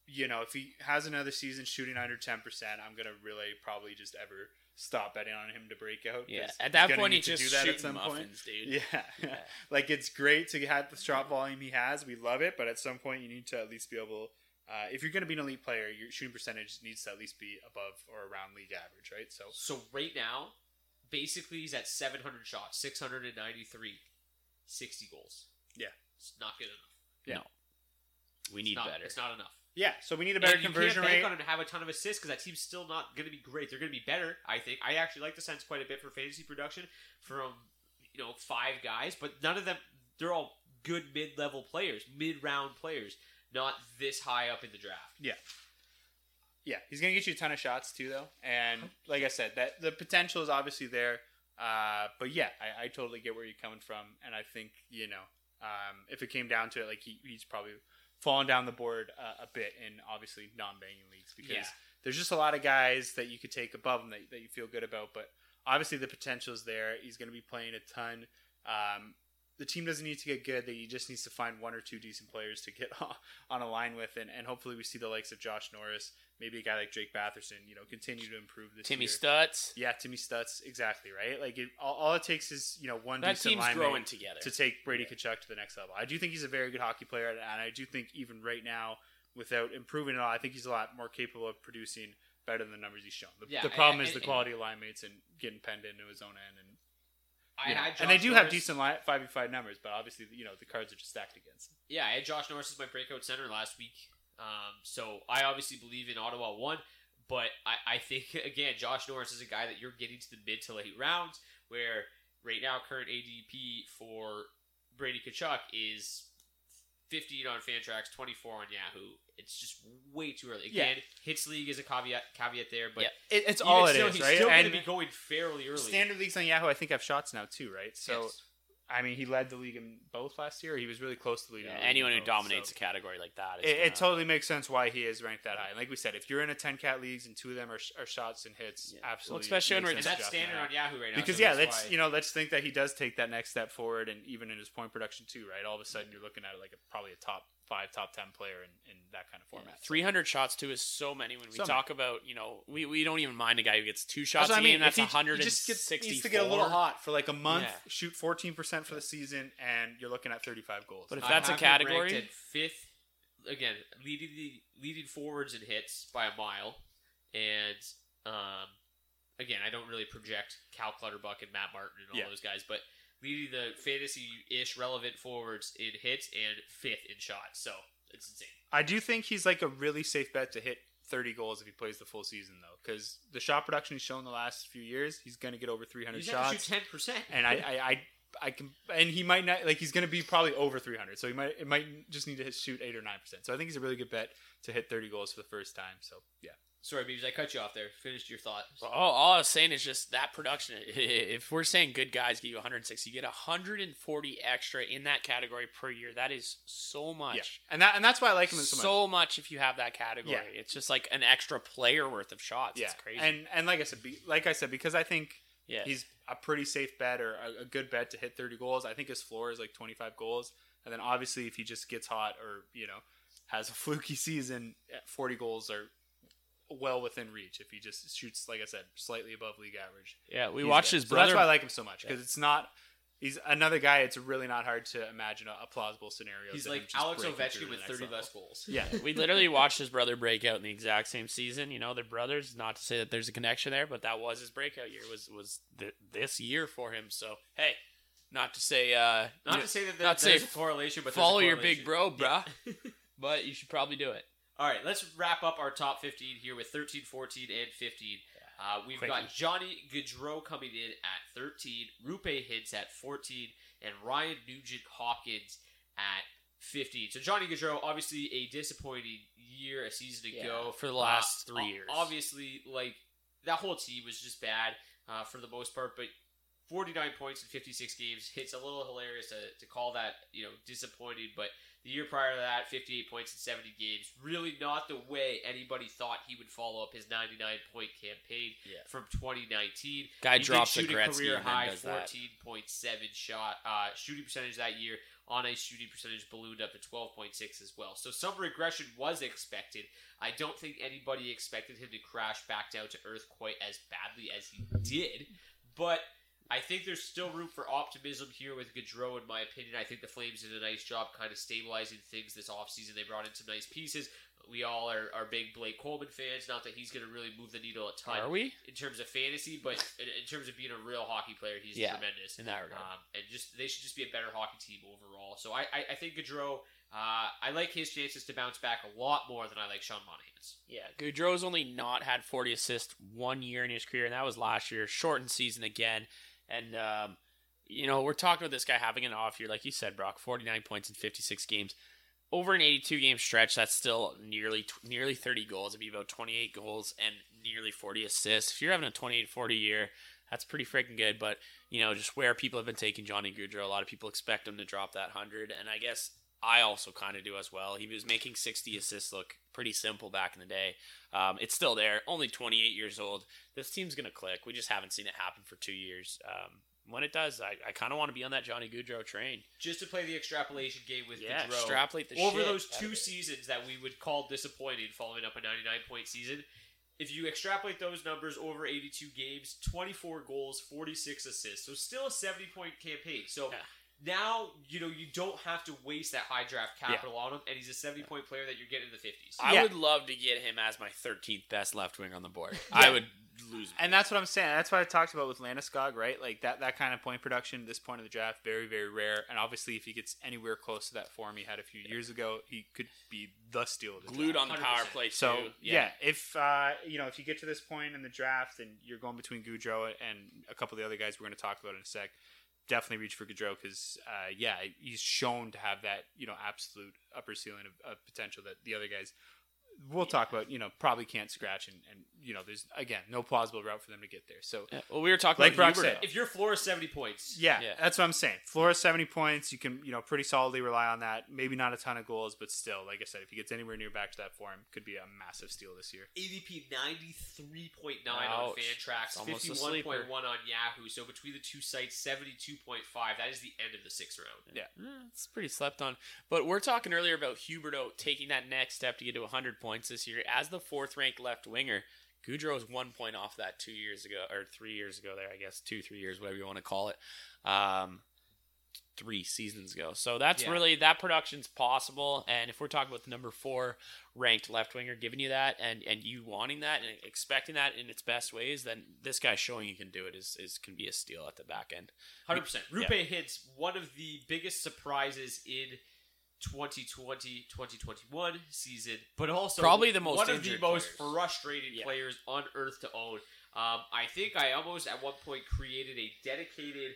you know, if he has another season shooting under 10%, I'm gonna really probably just ever stop betting on him to break out. Yeah, at that point, he just do that at some muffins, point. dude. [laughs] Yeah. [laughs] Yeah. like it's great to have the shot volume he has. We love it, but at some point you need to at least be able uh, if you're going to be an elite player, your shooting percentage needs to at least be above or around league average, right? So So right now, basically he's at 700 shots, 693, 60 goals. yeah, It's not good enough. yeah, No. We need it's not, better. It's not enough. yeah. So we need a better and you conversion can't bank rate. on him to have a ton of assists because that team's still not going to be great. They're going to be better, I think. I actually like the Sens quite a bit for fantasy production from you know five guys, but none of them. They're all good mid-level players, mid-round players, not this high up in the draft. Yeah. Yeah, he's going to get you a ton of shots too, though. And like I said, that the potential is obviously there. Uh, but yeah, I, I totally get where you're coming from, and I think you know, um, if it came down to it, like he, he's probably fallen down the board uh, a bit in obviously non-banging leagues because Yeah. there's just a lot of guys that you could take above him that, that you feel good about. But obviously the potential is there. He's going to be playing a ton. Um, the team doesn't need to get good. That he just needs to find one or two decent players to get [laughs] on a line with, and, and hopefully we see the likes of Josh Norris, maybe a guy like Drake Batherson, you know, continue to improve this. Timmy year. Stutz. Yeah, Timmy Stutz, exactly right. Like it, all, all it takes is you know one That decent team's line growing mate together. to take Brady Tkachuk to the next level. I do think he's a very good hockey player, and I do think even right now, without improving at all, I think he's a lot more capable of producing better than the numbers he's shown. The, Yeah, the problem and- is the and- quality of line mates and getting penned into his own end, and I know, had and they Josh do have decent five v five numbers, but obviously you know the cards are just stacked against. them. Yeah, I had Josh Norris as my breakout center last week. Um, so I obviously believe in Ottawa one, but I, I think [laughs] again Josh Norris is a guy that you're getting to the mid to late rounds where right now current ADP for Brady Tkachuk is 15 on Fantrax, 24 on Yahoo. It's just way too early. Yeah. Again, hits league is a caveat caveat there, but Yeah. It, it's all it is, still, he's right? still going to be going fairly early. standard leagues on Yahoo, I think have shots now too, right? So Yes. I mean, he led the league in both last year. He was really close to leading. Yeah, anyone who both, dominates so- a category like that, is it, it gonna- totally makes sense why he is ranked that high. And like we said, if you're in a 10 cat leagues and two of them are, are shots and hits, Yeah. absolutely. Well, especially when we're- and sense that's to draft him standard on. Yahoo right now. Because so yeah, let's why- you know let's think that he does take that next step forward, and even in his point production too, right? All of a sudden, you're looking at it like a, probably a top five, top ten player in, in that kind of Yeah, format. 300 shots too is so many. When we So talk about, you know, we, we don't even mind a guy who gets two shots That's a what I game. mean. That's If he- he just gets, needs to get a little hot for like a month, Yeah. shoot 14% for the season, and you're looking at 35 goals. But if I that's a have him category- at fifth, again, leading the leading forwards in hits by a mile, and um, again, I don't really project Cal Clutterbuck and Matt Martin and all Yeah. those guys, but leading the fantasy-ish relevant forwards in hits and fifth in shots. So it's insane. I do think he's like a really safe bet to hit 30 goals if he plays the full season, though, because the shot production he's shown the last few years, he's going to get over 300 He's shots. shoot ten percent, and I, I, I, I can, and he might not like he's going to be probably over 300. So he might, it might just need to hit, shoot eight or nine percent. So I think he's a really good bet to hit 30 goals for the first time. So yeah, Sorry, Beavers, I cut you off there. Finished your thought. Well, all, all I was saying is just that production. If we're saying good guys give you 106, you get 140 extra in that category per year. That is so much. yeah, and that, and that's why I like him so So, much. much if you have that category. Yeah. It's just like an extra player worth of shots. Yeah, It's crazy. and and like I said, be, like I said, because I think Yeah. he's a pretty safe bet or a, a good bet to hit 30 goals. I think his floor is like 25 goals, and then obviously if he just gets hot or you know has a fluky [laughs] season, eh, 40 goals are well within reach if he just shoots like I said slightly above league average. yeah, we watched good. his So brother. that's why I like him so much because it's not. He's another guy. It's really not hard to imagine a, a plausible scenario. He's like Alex Ovechkin with thirty level. less goals. Yeah, we literally watched his brother break out in the exact same season. You know, they're brothers. Not to say that there's a connection there, but that was his breakout year. Was was th- this year for him? So hey, not to say uh, Not you- to say that there, not to there's say a correlation, but there's a follow your big bro, bruh. [laughs] but you should probably do it. All right, let's wrap up our top 15 here with 13, 14, and 15. Uh, we've Quickie. got Johnny Gaudreau coming in at 13, Roope Hintz at 14, and Ryan Nugent Hopkins at 15. So Johnny Gaudreau, obviously a disappointing year, a season ago. Yeah, for the last three years. Obviously, like, that whole team was just bad uh, for the most part, but 49 points in 56 games. It's a little hilarious to, to call that, you know, disappointing, but the year prior to that, 58 points in 70 games. Really not the way anybody thought he would follow up his 99 point campaign Yeah. from 2019. Guy he did drops a shoot Gretzky career high 14.7 shot uh, shooting percentage that year. On ice shooting percentage ballooned up to 12.6 as well. So some regression was expected. I don't think anybody expected him to crash back down to earth quite as badly as he did, but I think there's still room for optimism here with Gaudreau, in my opinion. I think the Flames did a nice job kind of stabilizing things this offseason. They brought in some nice pieces. we all are, are big Blake Coleman fans. Not that he's going to really move the needle a ton. Are we? in terms of fantasy? But in, in terms of being a real hockey player, he's Yeah, tremendous in that regard. Um, and just they should just be a better hockey team overall. So I I, I think Gaudreau. Uh, I like his chances to bounce back a lot more than I like Sean Monahan's. Yeah, Gaudreau's only not had 40 assists one year in his career, and that was last year. Shortened season again, and um, you know we're talking about this guy having an off year, like you said, Brock. 49 points in 56 games. Over an 82 game stretch, that's still nearly nearly 30 goals. It'd be about 28 goals and nearly 40 assists. If you're having a 28 40 year, that's pretty freaking good. But you know, just where people have been taking Johnny Gaudreau, a lot of people expect him to drop that hundred, and I guess I also kind of do as well. He was making 60 assists look pretty simple back in the day. Um, it's still there. Only 28 years old. This team's gonna click. We just haven't seen it happen for two years. Um, when it does, I, I kind of want to be on that Johnny Gaudreau train. Just to play the extrapolation game with Yeah, Gaudreau, extrapolate the over those two seasons that we would call disappointing, following up a 99 point season. If you extrapolate those numbers over 82 games, 24 goals, 46 assists, so still a 70 point campaign. So Yeah. Now you know you don't have to waste that high draft capital on him, and he's a 70 point player that you're getting in the 50s. I Yeah. would love to get him as my 13th best left wing on the board. [laughs] Yeah. I would lose. And that's what I'm saying. That's what I talked about with Landeskog, right? Like that, that kind of point production, this point of the draft, very, very rare. And obviously, if he gets anywhere close to that form he had a few years ago, he could be the steal of the Glued draft. on the power 100%. play too. So yeah, if uh, you know if you get to this point in the draft and you're going between Gaudreau and a couple of the other guys we're going to talk about in a sec, definitely reach for Gaudreau because uh, yeah, he's shown to have that you know absolute upper ceiling of, of potential that the other guys we'll talk about. You know, probably can't scratch and, and you know there's again no plausible route for them to get there. So Yeah, well, we were talking Like about Brock said, if your floor is 70 points, yeah, Yeah. that's what I'm saying. Floor is seventy points, you can you know pretty solidly rely on that. Maybe not a ton of goals, but still, like I said, if he gets anywhere near back to that form, could be a massive steal this year. ADP 93.9 on Ouch. Fantrax, It's almost a 51.1 on Yahoo. So between the two sites, 72.5. That is the end of the sixth round. Yeah. Eh, It's pretty slept on. But we're talking earlier about Huberdeau taking that next step to get to 100 points this year. As the fourth ranked left winger, Gaudreau is one point off that two years ago, or three years ago there, I guess. Two, three years, whatever you want to call it. Um, three seasons ago. So that's Yeah. really, that production's possible. And if we're talking about the number four ranked left winger giving you that and, and you wanting that and expecting that in its best ways, then this guy showing you can do it is, is can be a steal at the back end. 100%. Yeah. Roope Hintz, one of the biggest surprises in 2020-2021 season, but also Probably the most one of the most players. frustrating Yeah. players on earth to own. Um, I think I almost at one point created a dedicated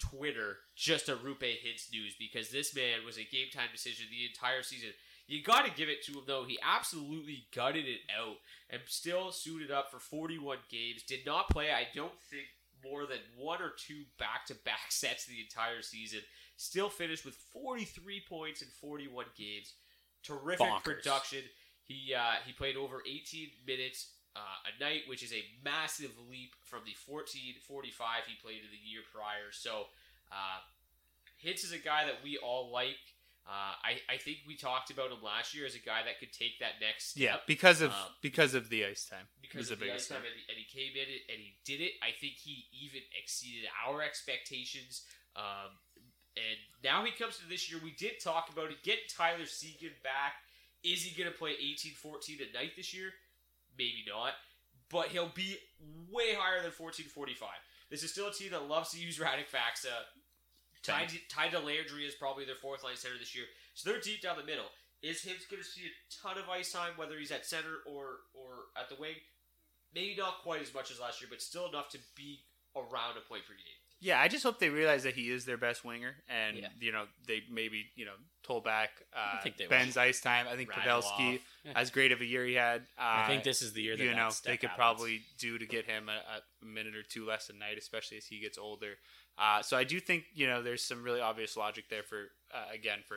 Twitter just a Roope Hintz news because this man was a game time decision the entire season. You got to give it to him though; he absolutely gutted it out and still suited up for 41 games. Did not play, I don't think, more than one or two back-to-back [laughs] sets the entire season. Still finished with 43 points in 41 games. Terrific Bonkers. production. He uh, he played over 18 minutes uh, a night, which is a massive leap from the 14 45 he played in the year prior. So, uh, Hintz is a guy that we all like. Uh, I, I think we talked about him last year as a guy that could take that next step. Yeah, because of Um, because of the ice time. because of the the ice time, and he, and he came in and he did it. I think he even exceeded our expectations. Um, and now he comes to this year. We did talk about it. Get Tyler Seguin back. Is he going to play 18-14 at night this year? Maybe not. But he'll be way higher than 14-45. This is still a team that loves to use Radek Faksa. Tied to, tied to Landry is probably their fourth line center this year. So they're deep down the middle. Is Hibbs going to see a ton of ice time, whether he's at center or or at the wing? Maybe not quite as much as last year, but still enough to be around a point per game. Yeah, I just hope they realize that he is their best winger, and Yeah. you know they maybe you know toll back uh, will. Benn's ice time. I think. Pavelski, as great of a year he had. Uh, I think this is the year that you that know they could happens. probably do to get him a, a minute or two less a night, especially as he gets older. Uh, so I do think you know there's some really obvious logic there for uh, again for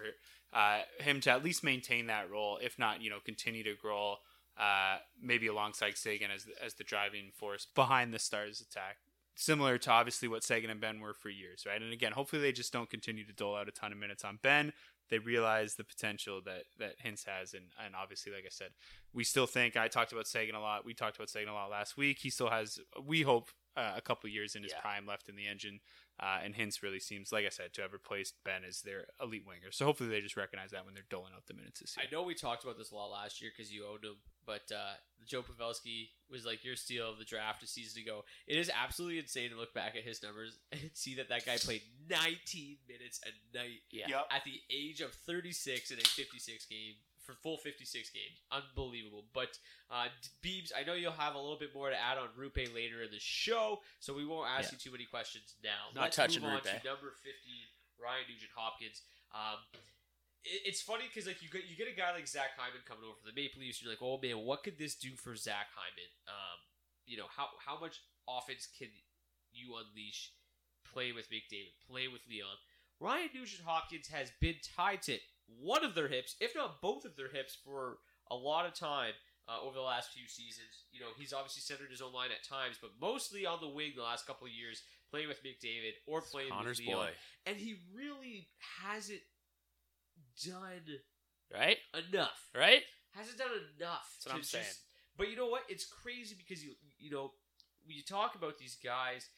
uh, him to at least maintain that role, if not you know continue to grow. Uh, maybe alongside Seguin as the, as the driving force behind the Stars attack, similar to obviously what Seguin and Benn were for years, right? And again, hopefully they just don't continue to dole out a ton of minutes on Benn. They realize the potential that that Hintz has, and and obviously, like I said, we still think I talked about Seguin a lot. We talked about Seguin a lot last week. He still has, we hope, uh, a couple years in his Yeah. prime left in the engine. Uh, and Hintz really seems, like I said, to have replaced Benn as their elite winger. So hopefully they just recognize that when they're doling out the minutes this year. I know we talked about this a lot last year because you owned him, but uh, Joe Pavelski was like your steal of the draft a season ago. It is absolutely insane to look back at his numbers [laughs] and see that that guy played 19 minutes a night Yeah. Yep. at the age of 36 in a 56 game for full 56 games. Unbelievable. But uh, Beebs, I know you'll have a little bit more to add on Roope later in the show, so we won't ask Yeah. you too many questions now. Not Let's touching move on Roope. to number 15, Ryan Nugent Hopkins. Um, it- it's funny because like you get you get a guy like Zach Hyman coming over from the Maple Leafs, you're like, oh man, what could this do for Zach Hyman? Um, you know how how much offense can you unleash? Play with McDavid, play with Leon. Ryan Nugent Hopkins has been tied to one of their hips, if not both of their hips, for a lot of time uh, over the last few seasons. You know, he's obviously centered his own line at times, but mostly on the wing the last couple of years, playing with McDavid or playing Connor's with Leon. boy. And he really hasn't done Right? enough. Right? Hasn't done enough. That's what I'm to saying. but you know what? It's crazy because you you know when you talk about these guys,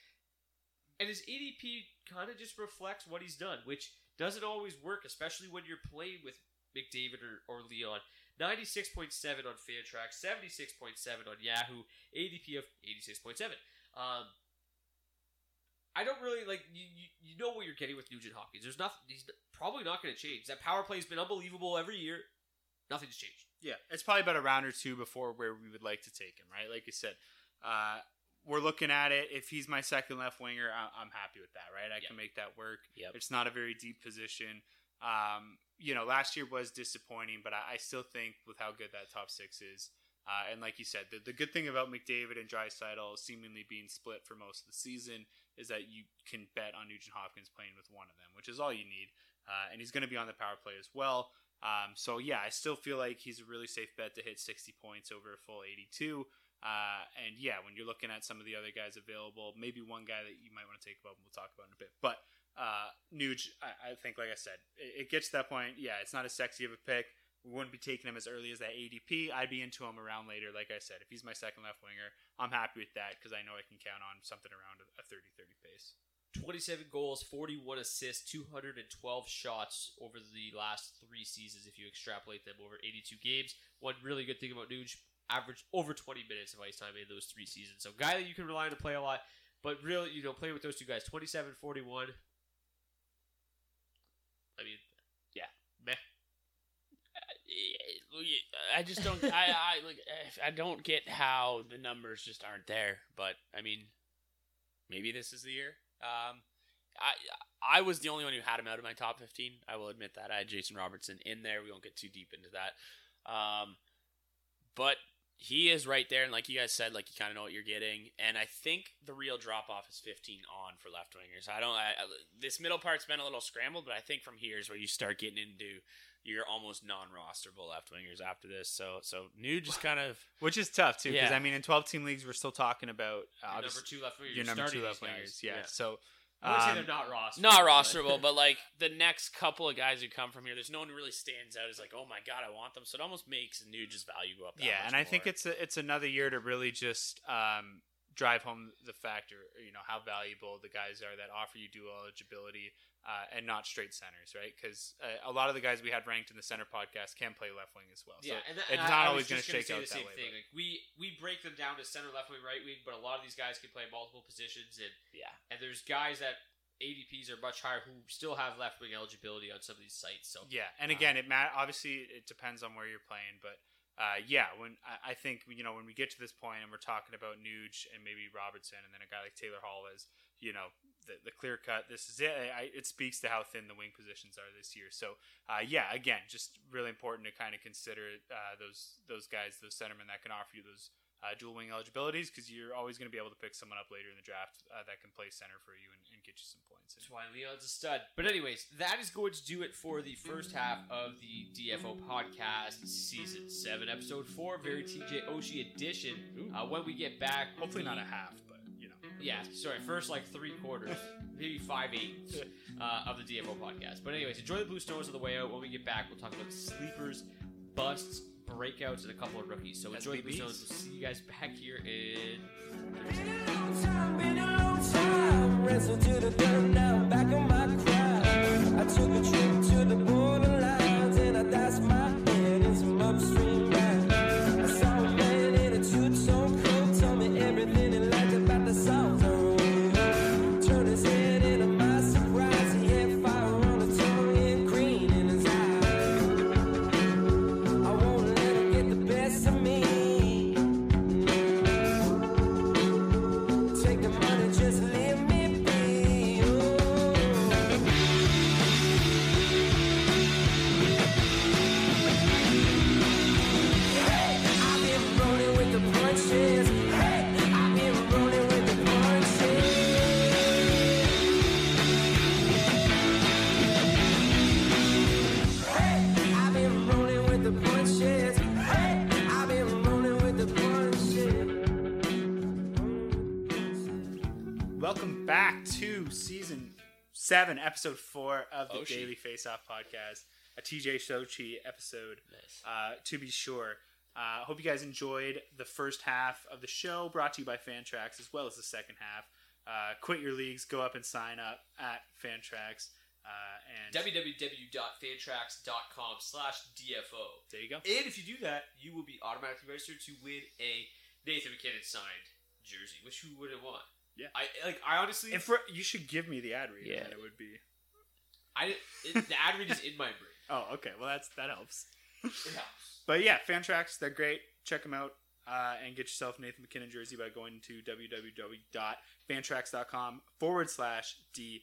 and his ADP kind of just reflects what he's done, which doesn't always work, especially when you're playing with McDavid or, or Leon. 96.7 on Fantrax, 76.7 on Yahoo, ADP of 86.7. Um, I don't really like you, you. You know what you're getting with Nugent Hopkins. There's nothing. He's probably not going to change. That power play has been unbelievable every year. Nothing's changed. Yeah, it's probably about a round or two before where we would like to take him, right? Like you said, uh, we're looking at it. If he's my second left winger, I- I'm happy with that, right? I Yeah. can make that work. Yep. It's not a very deep position. Um, you know, last year was disappointing, but I, I still think with how good that top six is, uh, and like you said, the, the good thing about McDavid and Draisaitl seemingly being split for most of the season is that you can bet on Nugent Hopkins playing with one of them, which is all you need. Uh, and he's going to be on the power play as well. Um, so yeah, I still feel like he's a really safe bet to hit 60 points over a full 82. Uh, and yeah, when you're looking at some of the other guys available, maybe one guy that you might want to take about, and we'll talk about in a bit. But uh, Nuge, I, I think, like I said, it, it gets to that point. Yeah, it's not as sexy of a pick. We wouldn't be taking him as early as that ADP. I'd be into him around later. Like I said, if he's my second left winger, I'm happy with that because I know I can count on something around a 30 30 pace. 27 goals, 41 assists, 212 shots over the last three seasons if you extrapolate them over 82 games. One really good thing about Nuge, averaged over 20 minutes of ice time in those three seasons. So, guy that you can rely on to play a lot, but really, you know, playing with those two guys, 27 41. I mean, yeah, meh. I just don't. I I like. I don't get how the numbers just aren't there. But I mean, maybe this is the year. Um, I I was the only one who had him out of my top fifteen. I will admit that I had Jason Robertson in there. We won't get too deep into that. Um, but he is right there, and like you guys said, like you kind of know what you're getting. And I think the real drop off is 15 on for left wingers. I don't. I, I, this middle part's been a little scrambled, but I think from here is where you start getting into your almost non-rosterable left wingers after this. So so new just kind of Which is tough too, because Yeah. I mean, in 12 team leagues, we're still talking about uh, Your number two left winger. your you're number two left wingers. Yeah. Yeah. So I would say um, they're not roster. not rosterable, but like [laughs] the next couple of guys who come from here, there's no one who really stands out as like, oh my god, I want them. So it almost makes Nuge's value go up. That yeah, and I think it's a, it's another year to really just um, drive home the factor, you know, how valuable the guys are that offer you dual eligibility uh, and not straight centers, right? Because uh, a lot of the guys we had ranked in the center podcast can play left wing as well. So Yeah, and, that, it's not I, always going to shake out the that same way. thing. but- Like we we break them down to center, left wing, right wing, but a lot of these guys can play multiple positions, and yeah. and there's guys that ADPs are much higher who still have left wing eligibility on some of these sites. So Yeah, and Uh, again, it ma- obviously it depends on where you're playing, but uh, yeah, when I, I think you know when we get to this point and we're talking about Nuge and maybe Robertson and then a guy like Taylor Hall is you know the, the clear cut. This is it. I, it speaks to how thin the wing positions are this year. So uh, yeah, again, just really important to kind of consider uh, those those guys, those centermen that can offer you those. Uh, dual wing eligibilities because you're always going to be able to pick someone up later in the draft uh, that can play center for you and, and get you some points. That's why Leon's a stud. But anyways, that is going to do it for the first half of the DFO podcast, season seven, episode four, very TJ Oshie edition. Uh, when we get back, Hopefully not a half, but you know. Yeah, sorry, first like three quarters, maybe five eighths [laughs] uh, of the DFO podcast. But anyways, enjoy the Blue Stones on the way out. When we get back, we'll talk about sleepers, busts, breakouts, and a couple of rookies. So enjoy the Blue Stones. We'll see you guys back here in. Been a long time, been a long time. Wrestled to the dirt, now I'm back on my grind. I took a trip to the borderlines and I dashed my head in some upstream seven, episode four of the Oshie. Daily Faceoff podcast, a TJ Oshie episode, uh, to be sure. Uh, hope you guys enjoyed the first half of the show, brought to you by Fantrax, as well as the second half. Uh, quit your leagues, go up and sign up at Fantrax. Uh, and www.fantrax.com slash DFO. there you go. And if you do that, you will be automatically registered to win a Nathan MacKinnon signed jersey, which who wouldn't want? Yeah. I like. I honestly, If we're, you should give me the ad read, Yeah. and it would be. I it, the ad read is in my brain. [laughs] Oh, okay. Well, that's that helps. It helps. [laughs] But yeah, Fantrax. They're great. Check them out uh, and get yourself Nathan MacKinnon jersey by going to www.fantrax.com forward slash DFO.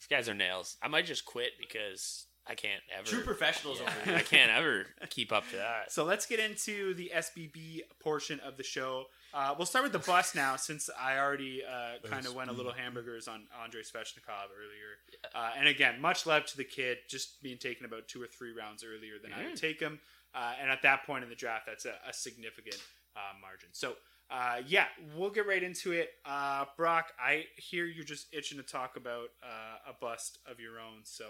These guys are nails. I might just quit because I can't ever. True professionals Yeah, over here. I can't ever [laughs] keep up to that. So let's get into the SBB portion of the show. Uh, we'll start with the bus now, since I already uh, kind of went a little hamburgers on Andrei Svechnikov earlier. Uh, and again, much love to the kid, just being taken about two or three rounds earlier than I would take him. Uh, and at that point in the draft, that's a, a significant uh, margin. So, uh, yeah, we'll get right into it. Uh, Brock, I hear you're just itching to talk about uh, a bust of your own. So,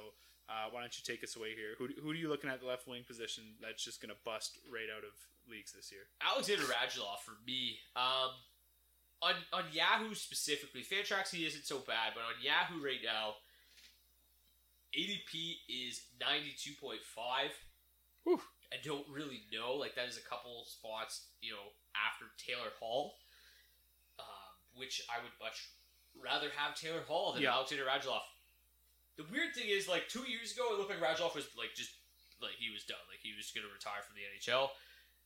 uh, why don't you take us away here? Who, who are you looking at the left wing position that's just going to bust right out of leagues this year? Alexander Radulov for me. Um, on on Yahoo specifically, Fantrax he isn't so bad, but on Yahoo right now, ADP is ninety two point five. I don't really know. Like that is a couple spots, you know, after Taylor Hall, um, which I would much rather have Taylor Hall than Yeah. Alexander Radulov. The weird thing is, like two years ago, it looked like Radulov was like just like he was done, like he was going to retire from the NHL.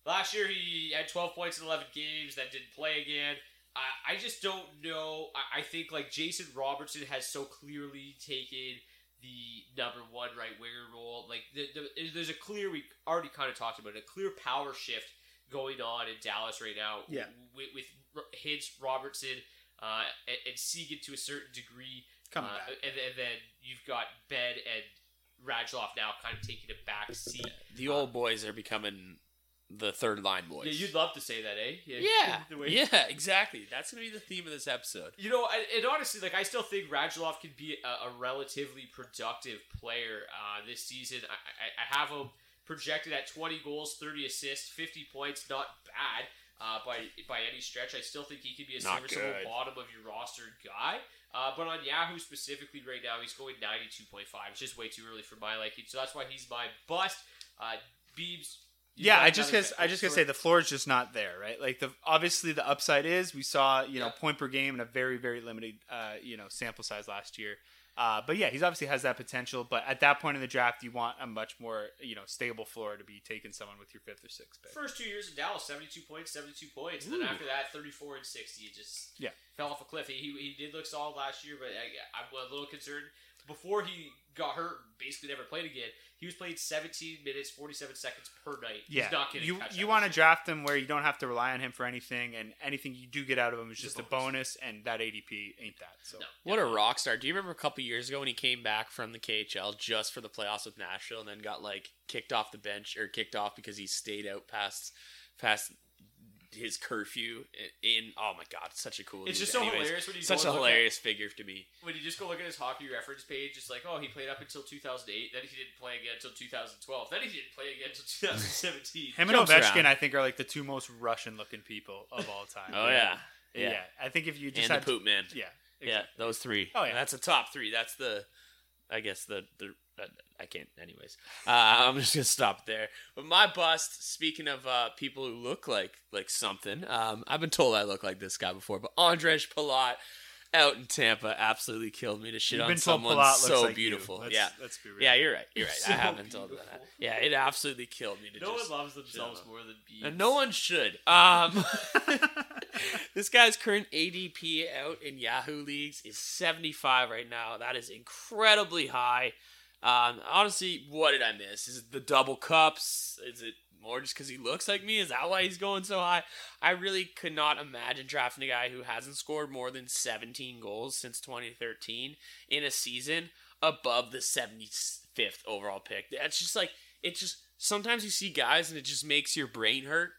Last year, he had 12 points in 11 games, then didn't play again. I, I just don't know. I, I think like Jason Robertson has so clearly taken the number one right winger role. Like the, the, there's a clear, we already kind of talked about it, a clear power shift going on in Dallas right now. Yeah. with, with Hintz, Robertson, uh, and, and Seguin to a certain degree. Coming uh, back. and, and then you've got Benn and Radulov now kind of taking a back seat. The old boys are becoming the third line boys. Yeah, you'd love to say that, eh? yeah, [laughs] The way- yeah, exactly. That's gonna be the theme of this episode. You know, and, and honestly, like I still think Radulov can be a, a relatively productive player uh, this season. I, I, I have him projected at 20 goals, 30 assists, 50 points. Not bad uh, by by any stretch. I still think he could be a serviceable bottom of your roster guy. Uh, but on Yahoo specifically right now, he's going 92.5. It's just way too early for my liking, so that's why he's my bust. Uh, Beebs. You Yeah, I just another guess I just gotta say the floor is just not there, right? Like the obviously the upside is we saw you know Yeah. point per game in a very very limited uh, you know sample size last year, uh, but yeah, he's obviously has that potential. But at that point in the draft, you want a much more you know stable floor to be taking someone with your fifth or sixth pick. First two years in Dallas, 72 points, 72 points. And then after that, 34 and 60. It just Yeah. fell off a cliff. He, he did look solid last year, but I, I'm a little concerned. Before he got hurt, basically never played again, he was playing 17 minutes, 47 seconds per night. Yeah, He's not getting you you want to draft him where you don't have to rely on him for anything, and anything you do get out of him is just a bonus, and that ADP ain't that. So No. What a rock star! Do you remember a couple years ago when he came back from the KHL just for the playoffs with Nashville, and then got like kicked off the bench or kicked off because he stayed out past past his curfew in? Oh my god, such a cool. It's dude. just so Anyways, hilarious when you such go a and look at- hilarious figure to me. When you just go look at his hockey reference page, it's like, oh, he played up until 2008. Then he didn't play again until 2012. Then he didn't play again until 2017. him and Jumps Ovechkin, around. I think, are like the two most Russian looking people of all time. [laughs] Oh yeah, Yeah. Yeah. I think if you just and had the poop man. yeah, Yeah, those three. Oh, yeah. that's a top three. That's the, I guess the the. Uh, I can't. Anyways, uh, [laughs] I'm just gonna stop there. But my bust. Speaking of uh, people who look like like something, um, I've been told I look like this guy before. But Andrej Palat out in Tampa absolutely killed me to shit You've on someone so like beautiful. Let's- yeah, let's be real. Yeah, you're right. You're right. [laughs] So I have been told beautiful. that. Yeah, it absolutely killed me to No just one loves shit themselves more than Beebs. And no one should. Um, [laughs] this guy's current ADP out in Yahoo leagues is 75 right now. That is incredibly high. Um, honestly, what did I miss? Is it the double cups? Is it more just because he looks like me? Is that why he's going so high? I really could not imagine drafting a guy who hasn't scored more than 17 goals since 2013 in a season above the 75th overall pick. That's just like, it just, sometimes you see guys and it just makes your brain hurt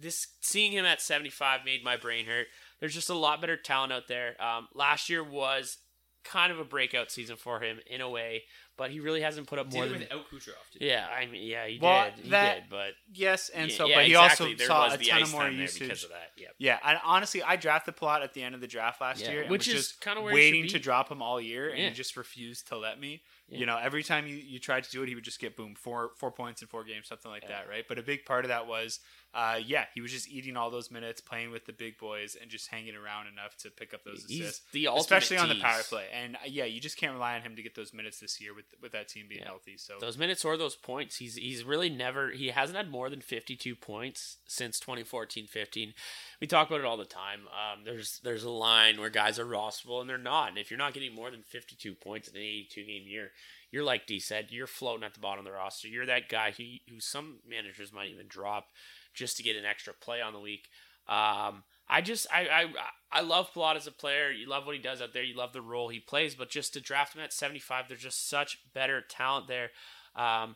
this seeing him at 75 made my brain hurt. There's just a lot better talent out there. Um, last year was kind of a breakout season for him in a way, but he really hasn't put up more it than. without Kucherov. Did Yeah, I mean, yeah, he Well, did. He that- did, but Yes, and Yeah, so, yeah, but he exactly. also There saw a the ton of more time usage because of that, yep. Yeah, and honestly, I drafted Palat at the end of the draft last Yeah, year, and which was is just kinda where he should waiting to drop him all year, and Yeah. he just refused to let me. Yeah. You know, every time you, you tried to do it, he would just get boom four four points in four games, something like that, right? But a big part of that was, uh, yeah, he was just eating all those minutes, playing with the big boys, and just hanging around enough to pick up those He's assists, the especially on the power play. And uh, yeah, you just can't rely on him to get those minutes this year with with that team being Yeah. healthy. So those minutes or those points, he's he's really never he hasn't had more than 52 points since 2014-15. We talk about it all the time. Um, there's there's a line where guys are rosterable and they're not. And if you're not getting more than 52 points in an 82 game year, you're like D said, you're floating at the bottom of the roster. You're that guy who who some managers might even drop just to get an extra play on the week. Um, I just I, I I love Palat as a player. You love what he does out there. You love the role he plays. But just to draft him at 75, there's just such better talent there. Um,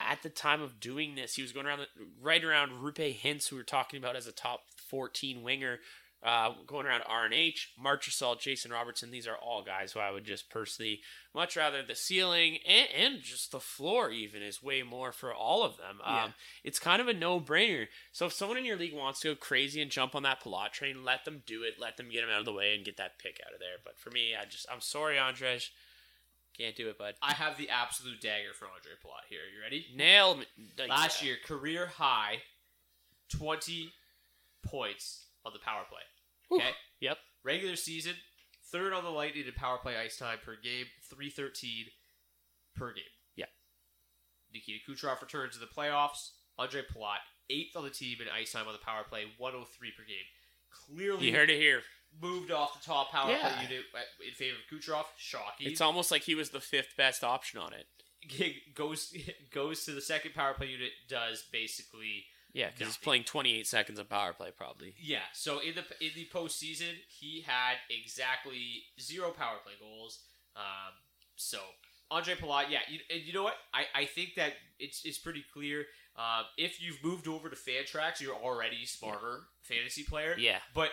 at the time of doing this, he was going around the, right around Rupe Hintz, who we are talking about as a top 14 winger, uh, going around RNH, Marchessault, Jason Robertson. These are all guys who I would just personally much rather the ceiling and, and just the floor even is way more for all of them. Um, Yeah. It's kind of a no brainer. So if someone in your league wants to go crazy and jump on that Palat train, let them do it. Let them get him out of the way and get that pick out of there. But for me, I just I'm sorry, Andrej. Can't do it, bud. I have the absolute dagger for Andre Palat here. You ready? Nail. Last year, career high, twenty points on the power play. Okay. Yep. Regular season, third on the Lightning in power play ice time per game, three thirteen per game. Yeah. Nikita Kucherov returns to the playoffs. Andre Palat, eighth on the team in ice time on the power play, one hundred three per game. Clearly, You heard it here. moved off the top power Yeah. play unit uh, in favor of Kucherov. Shocking. It's almost like he was the fifth best option on it. goes [laughs] goes to the second power play unit. Does basically Yeah, because he's playing 28 seconds of power play probably. Yeah, so in the in the postseason, he had exactly zero power play goals. Um, so Andre Palat, yeah, you, and you know what? I, I think that it's it's pretty clear. Um, if you've moved over to Fantrax, you're already smarter fantasy player. Yeah. but uh,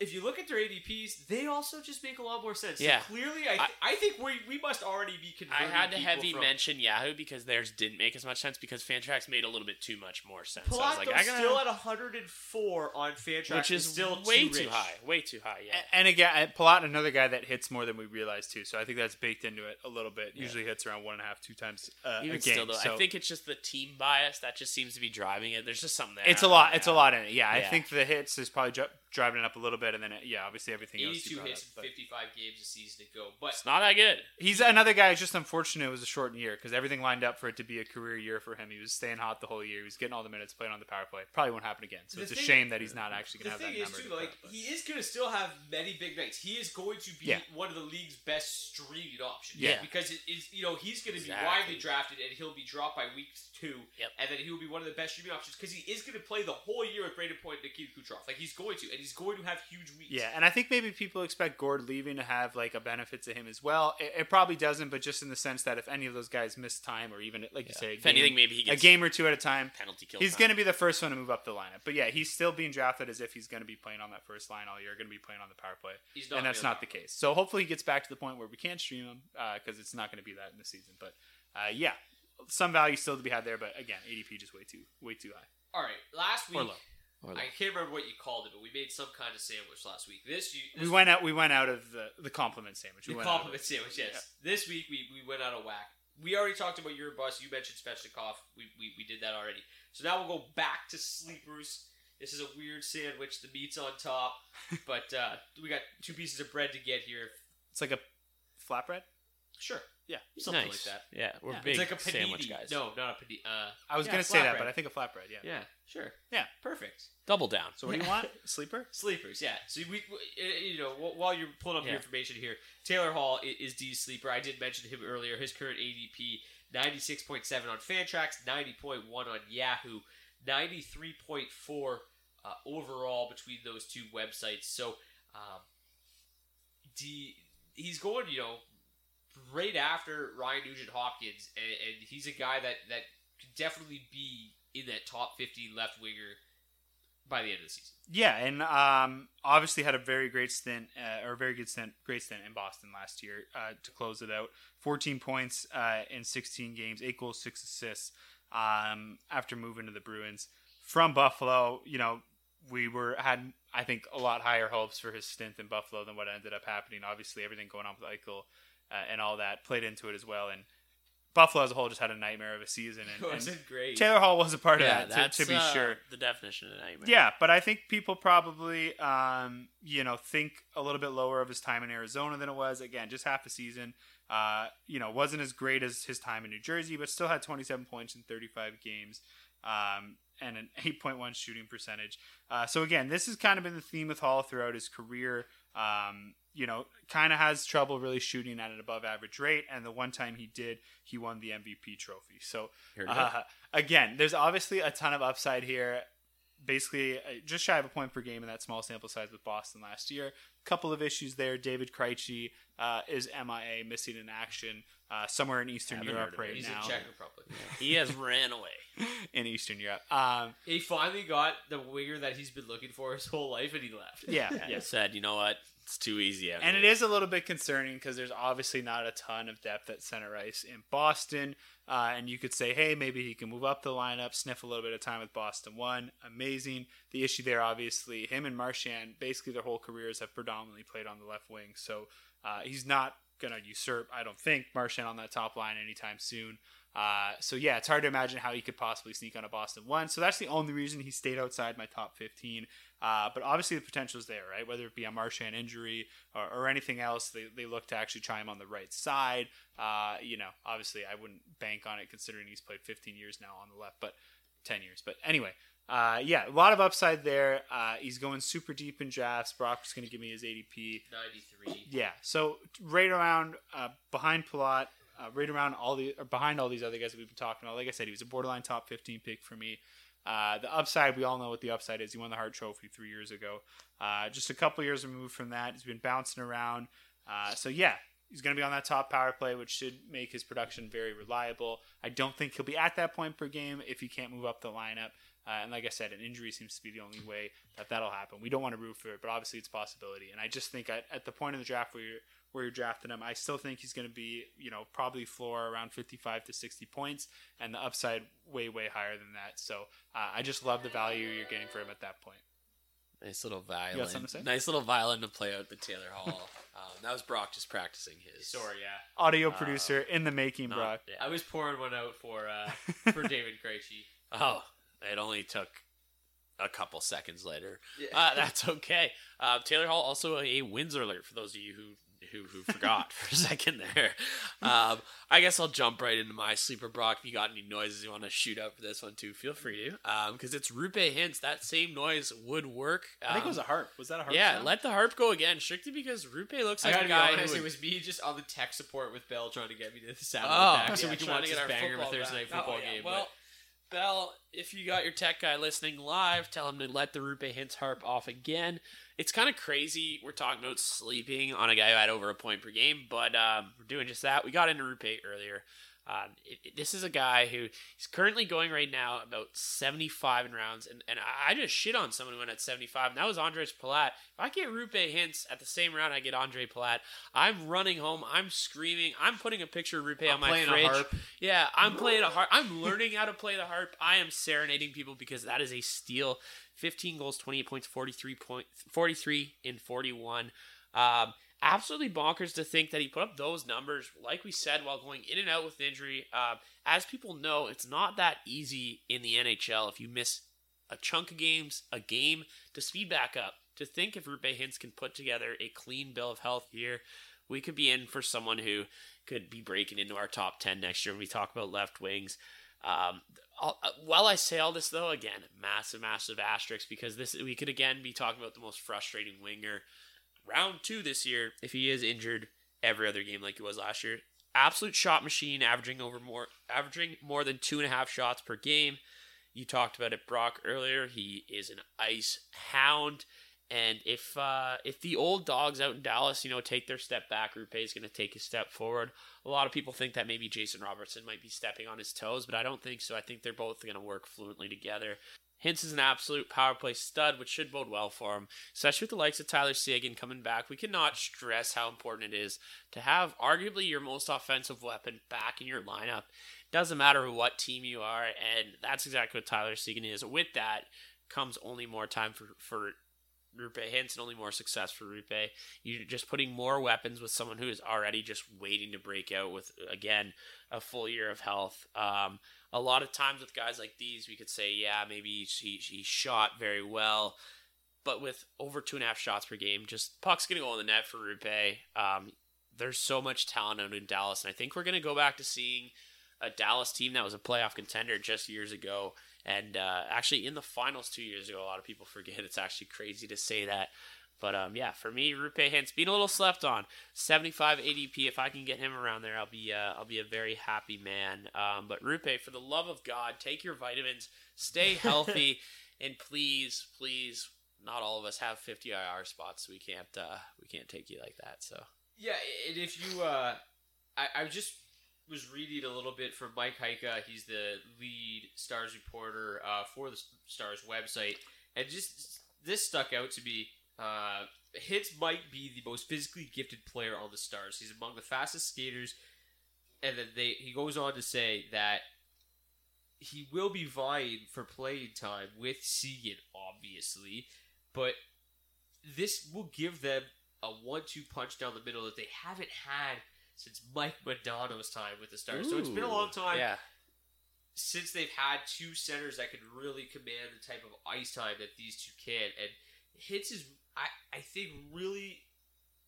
if you look at their ADPs, they also just make a lot more sense. Yeah. so clearly, I, th- I think we we must already be convinced. I had to heavy from, mention Yahoo because theirs didn't make as much sense because Fantrax made a little bit too much more sense. So I was like, I gotta, still at 104 on Fantrax, which is still way too, too high, way too high. Yeah. A- And again, Palat, another guy that hits more than we realize too. So I think that's baked into it a little bit. Usually hits around one and a half, two times uh, Even a game. still, though, so I think it's just the team bias that just seems to be driving it. There's just something there. it's a lot. know. It's a lot in it. Yeah, I Yeah. think the hits is probably dri- driving it up a little bit, and then it, yeah, obviously everything else. you 82 brought hits up, in 55 games a season to go. But It's not that good. He's another guy. It's just unfortunate it was a shortened year because everything lined up for it to be a career year for him. He was staying hot the whole year. He was getting all the minutes, playing on the power play. Probably won't happen again. So The it's a shame that he's not actually the going to have thing that is, number. too, like up, he is going to still have many big nights. He is going to be Yeah. one of the league's best streaming options. Yeah. because it is you know he's going to be widely drafted and he'll be dropped by week two. Yep. and then he will be one of the best streaming options because he is going to play the whole year with Brayden Point and Nikita Kucherov. Like he's going to, and he's going to have huge weeks. Yeah, and I think maybe people expect Gourde leaving to have like a benefit to him as well. It, it probably doesn't, but just in the sense that if any of those guys miss time or even like you say, a If anything, maybe he a game or two at a time. penalty kill. He's going to be the first one to move up the lineup. But yeah, he's still being drafted as if he's going to be playing on that first line all year, going to be playing on the power play. He's not and that's not the case. So hopefully he gets back to the point where we can stream him because it's not going to be that in the season. But uh, yeah, some value still to be had there. But again, ADP just way too way too high All right, last week or low. I can't remember what you called it, but we made some kind of sandwich last week. This you We went out. We went out of the the compliment sandwich. We the went out of compliment sandwich. Yes. This week we, we went out of whack. We already talked about your bus. You mentioned Svechnikov. We, we we did that already. So now we'll go back to sleepers. This is a weird sandwich. The meat's on top, [laughs] but uh, we got two pieces of bread to get here. It's like a flatbread. Sure. Yeah. Something Nice. like that. Yeah, we're Yeah. big It's like a panini. sandwich guys. No, not a panini. Uh, I was yeah, gonna say that, flatbread. but I think a flatbread. Yeah. Yeah, sure. Yeah. Perfect. Double down. So what do you want? [laughs] Sleeper? Sleepers, yeah. So we, we- uh, you know, wh- while you're pulling up Yeah. your information here, Taylor Hall i- is D's sleeper. I did mention him earlier. His current ADP: ninety six point seven on Fantrax, ninety point one on Yahoo, ninety three point four uh, overall between those two websites. So, um, D he's going, you know, right after Ryan Nugent Hopkins, and, and he's a guy that that could definitely be in that top fifty left winger by the end of the season. Yeah, and um, obviously had a very great stint, uh, or very good stint, great stint in Boston last year uh, to close it out. 14 points uh, in 16 games, eight goals, six assists. Um, after moving to the Bruins from Buffalo, you know, we were had I think a lot higher hopes for his stint in Buffalo than what ended up happening. Obviously, everything going on with Eichel uh, and all that played into it as well. And Buffalo as a whole just had a nightmare of a season. And, [laughs] It and wasn't great. Taylor Hall was a part yeah, of that, that's to, to be uh, sure. the definition of nightmare. Yeah, but I think people probably, um, you know, think a little bit lower of his time in Arizona than it was. Again, just half a season. Uh, you know, wasn't as great as his time in New Jersey, but still had 27 points in 35 games um, and an [laughs] 8.1 shooting percentage. Uh, so again, this has kind of been the theme with Hall throughout his career. Um, you know, kind of has trouble really shooting at an above average rate, and the one time he did, he won the MVP trophy. So Here we go. uh, again, there's obviously a ton of upside here. Basically, uh, just shy of a point per game in that small sample size with Boston last year. Couple of issues there. David Krejci uh, is MIA, missing in action uh, somewhere in Eastern Haven't Europe heard of right He's now. in Czech Republic. [laughs] he has ran away. [laughs] in Eastern Europe. Um, He finally got the winger that he's been looking for his whole life, and he left. yeah, Yeah, [laughs] yeah. he said, you know what? It's too easy out And it here." is a little bit concerning because there's obviously not a ton of depth at center ice in Boston. Uh, and you could say, hey, maybe he can move up the lineup, sniff a little bit of time with Boston. One, amazing. The issue there, obviously, him and Marchand, basically their whole careers have predominantly played on the left wing. So uh, he's not going to usurp, I don't think, Marchand on that top line anytime soon. Uh, so yeah, it's hard to imagine how he could possibly sneak on a Boston one. So that's the only reason he stayed outside my top 15. Uh, but obviously the potential is there, right? Whether it be a Marchand injury or, or anything else, they, they look to actually try him on the right side. Uh, you know, obviously I wouldn't bank on it considering he's played 15 years now on the left, but 10 years. But anyway, uh, yeah, a lot of upside there. Uh, he's going super deep in drafts. Brock's going to give me his ADP. 93. Yeah, so right around uh, behind Palat, uh, right around all the or behind all these other guys that we've been talking about. Like I said, he was a borderline top fifteen pick for me. Uh, the upside, we all know what the upside is. He won the Hart Trophy three years ago. Uh, just a couple years removed from that, he's been bouncing around. Uh, so yeah, he's going to be on that top power play, which should make his production very reliable. I don't think he'll be at that point per game if he can't move up the lineup. Uh, and like I said, an injury seems to be the only way that that'll happen. We don't want to root for it, but obviously it's a possibility. And I just think at, at the point of the draft where you're where you're drafting him, I still think he's going to be, you know, probably floor around 55 to 60 points, and the upside way way higher than that. So uh, I just love the value you're getting for him at that point. Nice little You got violin. something to say? Nice little violin to play out the Taylor Hall. [laughs] um, that was Brock just practicing his. Sorry, yeah. Audio producer in the making, No, Brock. I was pouring one out for uh, [laughs] for David Krejci. Oh, it only took a couple seconds later. Yeah. Uh, that's okay. Uh, Taylor Hall also a Windsor alert for those of you who who, who forgot [laughs] for a second there. Um, I guess I'll jump right into my sleeper Brock. If you got any noises you want to shoot out for this one too, feel free to. Because it's Roope Hintz. That same noise would work. I think it Um, was a harp. Was that a harp? yeah, sound? let the harp go again, strictly because Roope looks like a guy honest, who it was me just on the tech support with Bell trying to get me to the sound Oh, back so yeah, we can watch to this get our banger of a Thursday night football Oh, yeah. game. Well, Bell, if you got your tech guy listening live, tell him to let the Roope Hintz harp off again. It's kind of crazy. We're talking about sleeping on a guy who had over a point per game, but um, we're doing just that. We got into Roope earlier. Um, it, it- this is a guy who he's currently going right now about 75 in rounds, and, and I just shit on someone who went at 75, and that was Andres Palat. If I get Roope Hintz at the same round I get Andre Palat, I'm running home, I'm screaming, I'm putting a picture of Roope I'm on my fridge. harp. Yeah, I'm playing a harp. I'm learning how to play the harp. I am serenading people because that is a steal. 15 goals, 28 points, 43 point, 43 in 41. Um, absolutely bonkers to think that he put up those numbers, like we said, while going in and out with injury. Um, as people know, it's not that easy in the NHL if you miss a chunk of games, a game, to speed back up. To think if Roope Hintz can put together a clean bill of health here, we could be in for someone who could be breaking into our top 10 next year when we talk about left wings. Um, I'll- uh, while I say all this, though, again, massive, massive asterisk because this we could again be talking about the most frustrating winger round two this year if he is injured every other game like he was last year. Absolute shot machine, averaging over more, averaging more than two and a half shots per game. You talked about it, Brock, earlier. He is an ice hound. And if uh, if the old dogs out in Dallas, you know, take their step back, Roope is going to take a step forward. A lot of people think that maybe Jason Robertson might be stepping on his toes, but I don't think so. I think they're both going to work fluently together. Hintz is an absolute power play stud, which should bode well for him, especially with the likes of Tyler Seguin coming back. We cannot stress how important it is to have arguably your most offensive weapon back in your lineup. Doesn't matter what team you are, and that's exactly what Tyler Seguin is. With that comes only more time for, for Roope and only more success for Roope. You're just putting more weapons with someone who is already just waiting to break out with, again, a full year of health. Um, a lot of times with guys like these, we could say, yeah, maybe he, he shot very well. But with over two and a half shots per game, just puck's going to go in the net for Roope. Um, there's so much talent out in Dallas, and I think we're going to go back to seeing a Dallas team that was a playoff contender just years ago. And uh, actually, in the finals two years ago, a lot of people [laughs] forget. It's actually crazy to say that. But um, yeah, for me, Roope Hintz being a little slept on. 75 ADP. If I can get him around there, I'll be uh, I'll be a very happy man. Um, but Roope, for the love of God, take your vitamins, stay [laughs] healthy, and please, please, not all of us have 50 IR spots. So we can't uh, we can't take you like that. So Yeah, and if you, uh, I, I just was reading a little bit from Mike Heika. He's the lead Stars reporter uh, for the Stars website, and just this stuck out to me. Uh, Hintz might be the most physically gifted player on the Stars. He's among the fastest skaters, and then they he goes on to say that he will be vying for playing time with Seguin, obviously, but this will give them a one-two punch down the middle that they haven't had since Mike Modano's time with the Stars. so it's been a long time Yeah. since they've had two centers that can really command the type of ice time that these two can. And Hits is, I, I think, really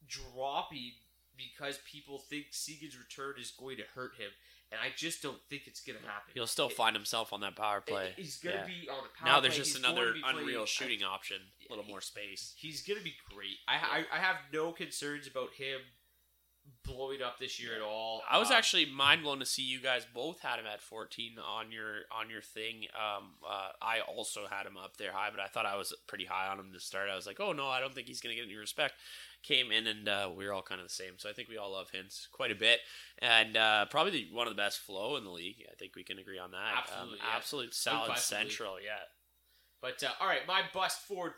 dropping because people think Seguin's return is going to hurt him. And I just don't think it's going to happen. He'll still It- find himself on that power play. He's going to Yeah. be on the power play. now there's play. just He's another be playing- unreal I- shooting option, a little more space. He's going to be great. I, I, I have no concerns about him blowing up this year at all. I was Uh, actually mind blown to see you guys both had him at 14 on your on your thing. Um, uh, I also had him up there high, but I thought I was pretty high on him to start. I was like, oh no, I don't think he's going to get any respect. Came in and uh, we were all kind of the same, so I think we all love Hintz quite a bit, and uh, probably the, one of the best flow in the league. I think we can agree on that. Absolutely, um, yeah. absolute solid central, yeah. But uh, all right, my bust for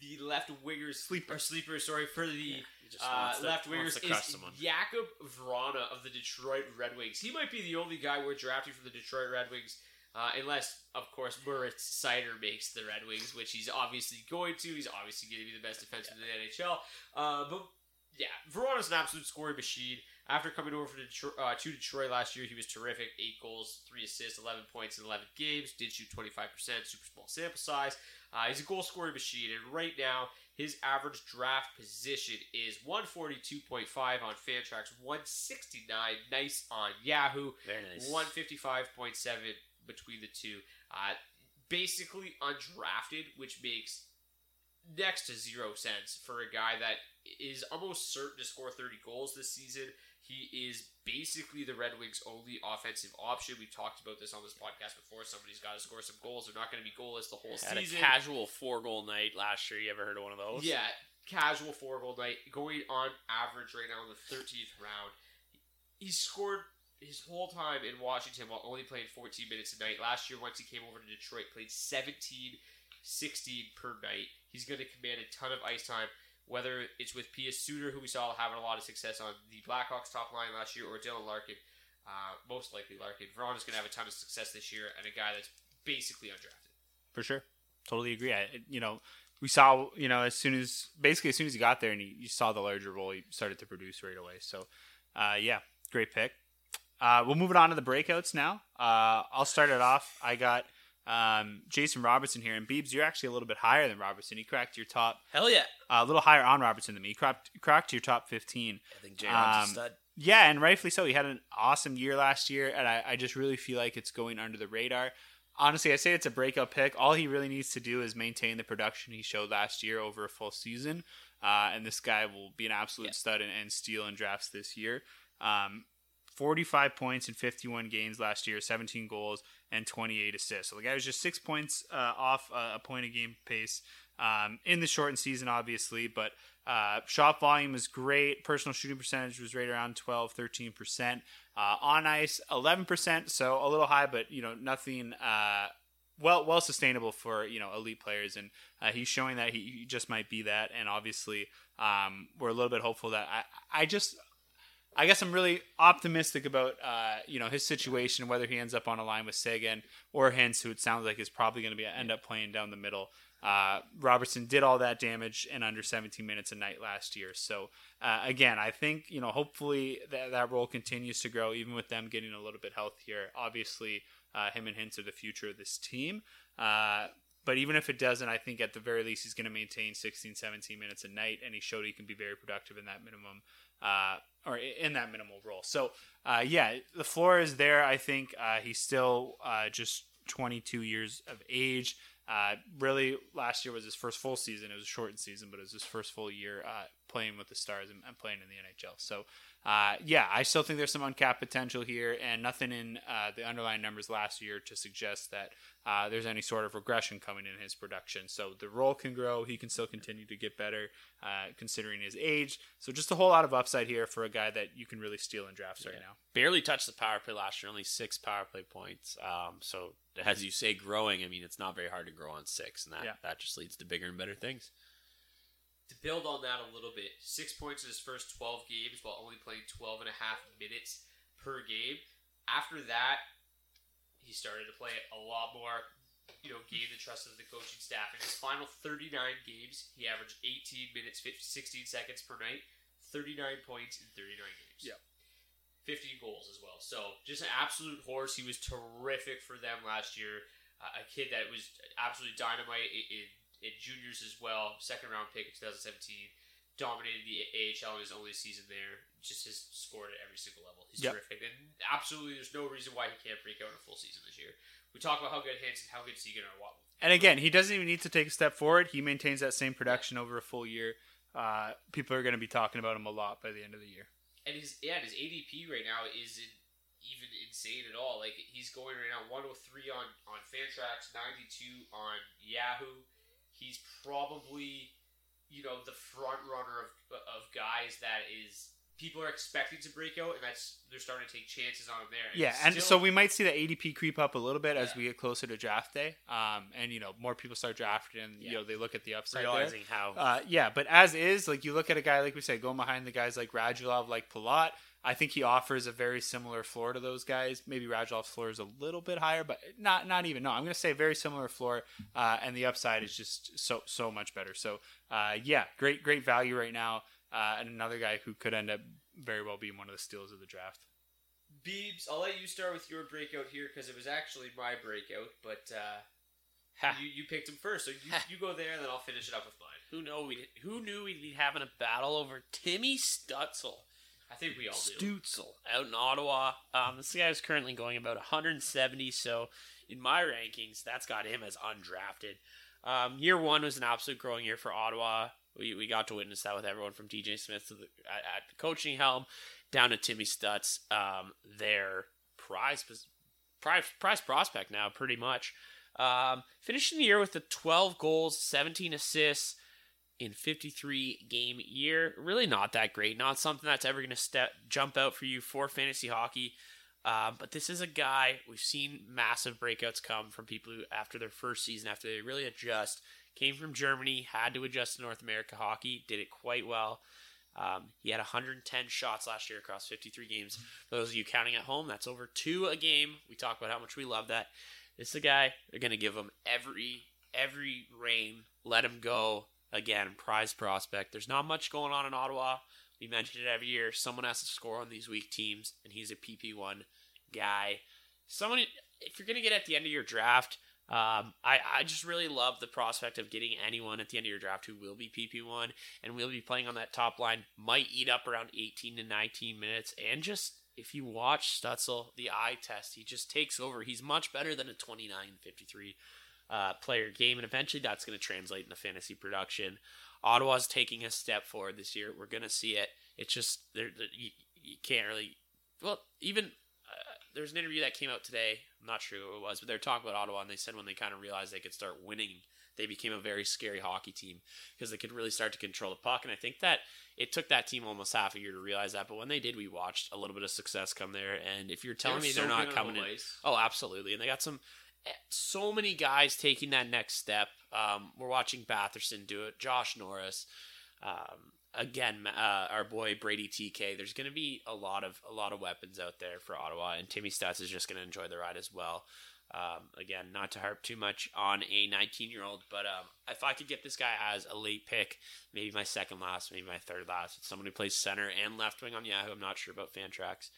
the left wingers sleeper sleeper. Sorry for the he just uh, to- left wingers is someone. Jakob Vrana of the Detroit Red Wings. He might be the only guy we're drafting from the Detroit Red Wings. Uh, unless, of course, Moritz Seider makes the Red Wings, which he's obviously going to. He's obviously going to be the best defenseman in the NHL. Uh, but yeah, Veronica's an absolute scoring machine. After coming over from Detroit, uh, to Detroit last year, he was terrific. Eight goals, three assists, 11 points in 11 games. Did shoot 25%, super small sample size. Uh, he's a goal scoring machine, and right now, his average draft position is 142.5 on Fantrax, 169 nice on Yahoo, Very nice. 155.7 between the two. Uh, basically undrafted, which makes next to zero sense for a guy that is almost certain to score 30 goals this season. He is basically the Red Wings' only offensive option. We've talked about this on this podcast before. Somebody's got to score some goals. They're not going to be goalless the whole Had season. a casual four goal night last year. You ever heard of one of those? Yeah, casual four goal night, going on average right now in the 13th round. He scored his whole time in Washington while only playing 14 minutes a night. Last year, once he came over to Detroit, played 17, 16 per night. He's going to command a ton of ice time, whether it's with Pia Suter, who we saw having a lot of success on the Blackhawks top line last year, or Dylan Larkin. Uh, most likely Larkin. Veron is going to have a ton of success this year, and a guy that's basically undrafted. for sure. Totally agree. I, you know, we saw, you know, as soon as basically as soon as he got there and he, you saw the larger role, he started to produce right away. So, uh, yeah, great pick. Uh, we'll move it on to the breakouts now. Uh, I'll start it off. I got um, Jason Robertson here, and Beebs, you're actually a little bit higher than Robertson. He cracked your top, Hell yeah. uh, a little higher on Robertson than me. He cracked, cracked your top 15. I think J Rod's Um, a stud. Yeah, and rightfully so. He had an awesome year last year, and I, I just really feel like it's going under the radar. Honestly, I say it's a breakout pick. All he really needs to do is maintain the production he showed last year over a full season, uh, and this guy will be an absolute stud and, and steal in drafts this year. Um, 45 points in 51 games last year, 17 goals, and 28 assists. So the guy was just six points uh, off uh, a point a game pace um, in the shortened season, obviously. But uh, shot volume was great. Personal shooting percentage was right around 12, 13%. Uh, on ice, 11%. So a little high, but you know nothing. Uh, well, well sustainable for you know elite players, and uh, he's showing that he, he just might be that. And obviously, um, we're a little bit hopeful that I, I just I guess I'm really optimistic about uh, you know his situation, whether he ends up on a line with Seguin or Hintz, who it sounds like is probably going to be end up playing down the middle. Uh, Robertson did all that damage in under 17 minutes a night last year. So uh, again, I think you know hopefully that that role continues to grow, even with them getting a little bit healthier. Obviously, uh, him and Hintz are the future of this team. Uh, but even if it doesn't, I think at the very least he's going to maintain 16, 17 minutes a night, and he showed he can be very productive in that minimum uh, or in that minimal role. So uh, yeah, the floor is there. I think uh, he's still uh, just 22 years of age. Uh, really, last year was his first full season. It was a shortened season, but it was his first full year uh, playing with the Stars and, and playing in the NHL. So, uh, yeah, I still think there's some uncapped potential here, and nothing in uh, the underlying numbers last year to suggest that uh, there's any sort of regression coming in his production. So the role can grow. He can still continue to get better, uh, considering his age. So just a whole lot of upside here for a guy that you can really steal in drafts right now. Barely touched the power play last year, only six power play points. Um, so as you say, growing. I mean, it's not very hard to grow on six, and that Yeah. that just leads to bigger and better things. To build on that a little bit, six points in his first 12 games while only playing 12 and a half minutes per game. After that, he started to play a lot more, you know, gained the trust of the coaching staff. In his final 39 games, he averaged 18 minutes, 15, 16 seconds per night, 39 points in 39 games. Yep. 15 goals as well. So just an absolute horse. He was terrific for them last year. Uh, a kid that was absolutely dynamite in, in, in juniors as well. Second round pick in 2017. Dominated the AHL in his only season there. Just has scored at every single level. He's Yep. terrific. And absolutely, there's no reason why he can't break out in a full season this year. We talk about how good Hanson, how good Seguin are. What And again, he doesn't even need to take a step forward. He maintains that same production over a full year. Uh, people are going to be talking about him a lot by the end of the year. and his yeah, his ADP right now isn't even insane at all. Like he's going right now 103 on on Fantrax, 92 on Yahoo. He's probably you know the front runner of of guys that is people are expecting to break out, and that's they're starting to take chances on him there. Yeah, and still- so we might see the ADP creep up a little bit as we get closer to draft day. Um, and you know, more people start drafting, and you know, they look at the upside. there. Realizing how Uh, yeah, but as is, like you look at a guy like we said, going behind the guys like Radulov, like Palat. I think he offers a very similar floor to those guys. Maybe Radulov's floor is a little bit higher, but not not even. No, I'm going to say very similar floor, uh, and the upside is just so so much better. So uh, yeah, great great value right now, uh, and another guy who could end up very well being one of the steals of the draft. Beebs, I'll let you start with your breakout here because it was actually my breakout, but uh, you you picked him first, so you, you go there, and then I'll finish it up with mine. who know we who knew we'd be having a battle over Timmy Stützle. I think we all do. Stützle out in Ottawa. Um, this guy is currently going about 170. So in my rankings, that's got him as undrafted. Um, year one was an absolute growing year for Ottawa. We, we got to witness that with everyone from DJ Smith to the, at, at the coaching helm down to Timmy Stutz. Um, their prize, prize prize prospect now, pretty much. Um, finishing the year with the 12 goals, 17 assists in 53 game year. Really not that great. Not something that's ever going to step jump out for you for fantasy hockey. Um, but this is a guy we've seen massive breakouts come from people who, after their first season, after they really adjust, came from Germany, had to adjust to North America hockey, did it quite well. Um, he had 110 shots last year across 53 games. For those of you counting at home, that's over two a game. We talk about how much we love that. This is a guy they're going to give him every every reign. Let him go again. Prize prospect. There's not much going on in Ottawa. We mention it every year. Someone has to score on these weak teams, and he's a PP1 guy. Someone, if you're going to get at the end of your draft, um, I, I just really love the prospect of getting anyone at the end of your draft who will be PP1 and will be playing on that top line, might eat up around 18 to 19 minutes. And just, if you watch Stützle, the eye test, he just takes over. He's much better than a 29 53 uh, player game, and eventually that's going to translate into fantasy production. Ottawa's taking a step forward this year. We're going to see it. It's just, there, you, you can't really, well, even uh, there's an interview that came out today. I'm not sure who it was, but they're talking about Ottawa, and they said when they kind of realized they could start winning, they became a very scary hockey team because they could really start to control the puck. And I think that it took that team almost half a year to realize that. But when they did, we watched a little bit of success come there. And if you're telling They were me so they're not coming in, oh, absolutely. And they got some so many guys taking that next step. Um, we're watching Batherson do it, Josh Norris. Um, again, uh, our boy Brady TK. There's going to be a lot of a lot of weapons out there for Ottawa, and Timmy Stutz is just going to enjoy the ride as well. Um, again, not to harp too much on a 19 year old, but um, if I could get this guy as a late pick, maybe my second last, maybe my third last, it's someone who plays center and left wing on Yahoo. I'm not sure about Fantrax,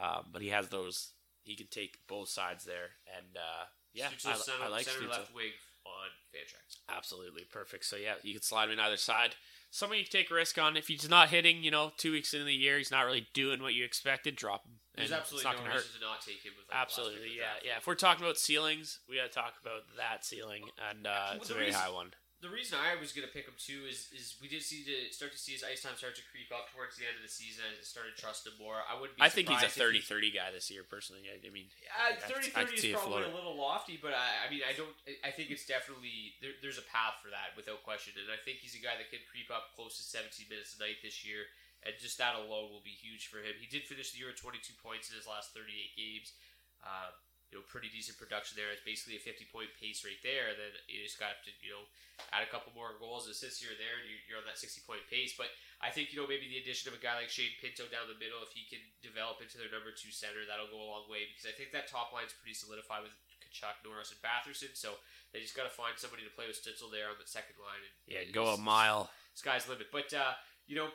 um, but he has those. He can take both sides there, and uh, yeah, I, center, I like center Stützle. left wing on Fantrax. Absolutely perfect. So yeah, you can slide him in either side. Someone you can take a risk on. If he's not hitting, you know, two weeks into the year, he's not really doing what you expected. Drop him. There's And absolutely it's not no gonna hurt. reason to not take him with like, the last pick Absolutely, yeah, draft. yeah. If we're talking about ceilings, we got to talk about that ceiling, and uh, Well, it's a very reason- high one. The reason I was going to pick him too is is we did see to start to see his ice time start to creep up towards the end of the season as it started trusting him more. I wouldn't. Be I think he's a surprised if he- 30-30 guy this year, personally. I, I mean, Uh, I- 30 I 30 is probably a little lofty, but I, I mean, I don't. I think it's definitely there, there's a path for that without question, and I think he's a guy that can creep up close to 17 minutes a night this year, and just that alone will be huge for him. He did finish the year with 22 points in his last 38 games. Uh, you know, pretty decent production there. It's basically a 50 point pace right there. Then you just got to, you know, add a couple more goals, assists here and there, and you're, on that 60 point pace. But I think, you know, maybe the addition of a guy like Shane Pinto down the middle, if he can develop into their number two center, that'll go a long way because I think that top line's pretty solidified with Tkachuk, Norris, and Batherson. So they just got to find somebody to play with Stützle there on the second line. And, Yeah, go a mile. Sky's limit. But, uh, you know,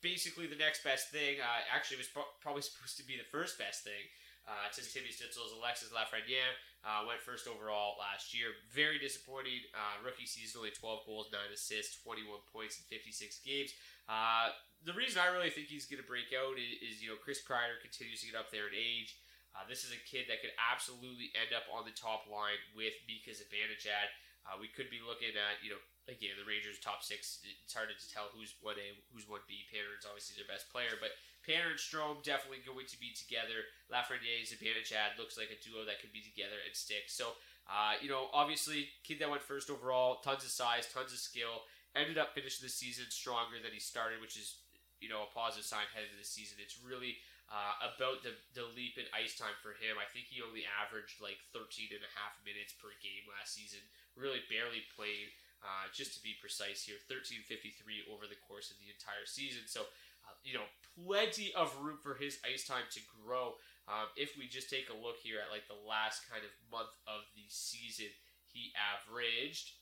basically the next best thing, uh, actually, was pro- probably supposed to be the first best thing. Uh, since Timmy Stützle Alexis Lafreniere, uh, went first overall last year. Very disappointing. Uh, rookie season, only 12 goals, 9 assists, 21 points in 56 games. Uh, the reason I really think he's going to break out is, is, you know, Chris Kreider continues to get up there in age. Uh, this is a kid that could absolutely end up on the top line with Zibanejad. Uh, we could be looking at, you know, again, the Rangers top six. It's hard to tell who's one A, who's one B. Panarin's obviously their best player, but Panarin and Strome definitely going to be together. Lafreniere's Zibanejad looks like a duo that could be together and stick. So, uh, you know, obviously, kid that went first overall, tons of size, tons of skill. Ended up finishing the season stronger than he started, which is, you know, a positive sign headed into the season. It's really uh, about the, the leap in ice time for him. I think he only averaged like 13 and a half minutes per game last season. Really barely played, uh, just to be precise here, 1353 over the course of the entire season. So, uh, you know, plenty of room for his ice time to grow. Um, if we just take a look here at like the last kind of month of the season, he averaged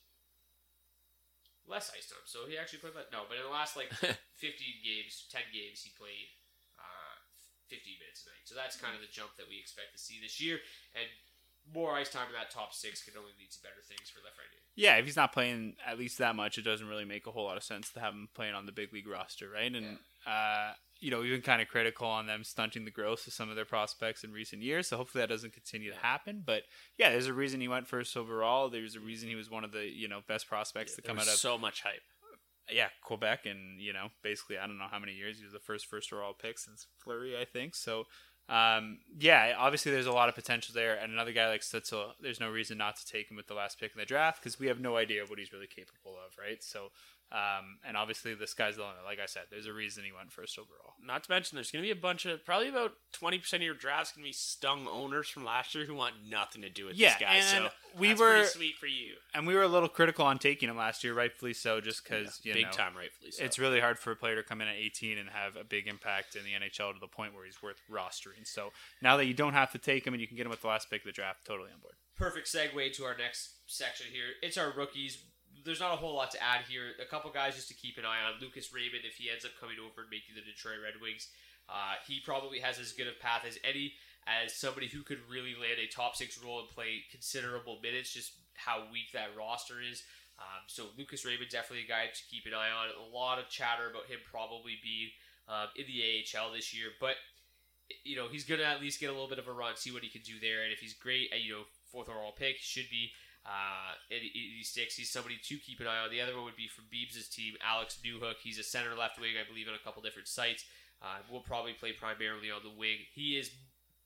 less ice time. So he actually played less. No, but in the last like [laughs] 15 games, 10 games, he played uh, 15 minutes a night. So that's kind of the jump that we expect to see this year. And more ice time in that top six could only lead to better things for Lafreniere. Yeah, if he's not playing at least that much, it doesn't really make a whole lot of sense to have him playing on the big league roster, right? And uh, you know, we've been kind of critical on them stunting the growth of some of their prospects in recent years. So hopefully that doesn't continue to happen. But yeah, there's a reason he went first overall. There's a reason he was one of the you know best prospects to come out of so much hype. yeah, Quebec, and you know, basically, I don't know how many years he was the first first overall pick since Fleury, I think. So, um, yeah, obviously there's a lot of potential there, and another guy like Stützle, there's no reason not to take him with the last pick in the draft because we have no idea what he's really capable of, right? So, um, and obviously the sky's the limit. Like I said, there's a reason he went first overall. Not to mention, there's going to be a bunch of probably about twenty percent of your drafts going to be stung owners from last year who want nothing to do with Yeah, this guy. and so we were- pretty sweet for you. And we were a little critical on taking him last year, rightfully so, just because you big know, time, rightfully so. It's really hard for a player to come in at 18 and have a big impact in the NHL to the point where he's worth rostering. So now that you don't have to take him and you can get him with the last pick of the draft, totally on board. perfect segue to our next section here. It's our rookies. There's not a whole lot to add here. A couple guys just to keep an eye on. Lucas Raymond, if he ends up coming over and making the Detroit Red Wings, uh, he probably has as good a path as any as somebody who could really land a top six role and play considerable minutes. Just how weak that roster is. Um, so Lucas Raymond definitely a guy to keep an eye on. A lot of chatter about him probably being um, in the AHL this year, but you know he's gonna at least get a little bit of a run, see what he can do there, and if he's great, at, you know fourth overall pick should be. Uh, he sticks. He's somebody to keep an eye on. The other one would be from Beebs' team, Alex Newhook. He's a center left wing, I believe, on a couple different sites. Uh, will probably play primarily on the wing. He is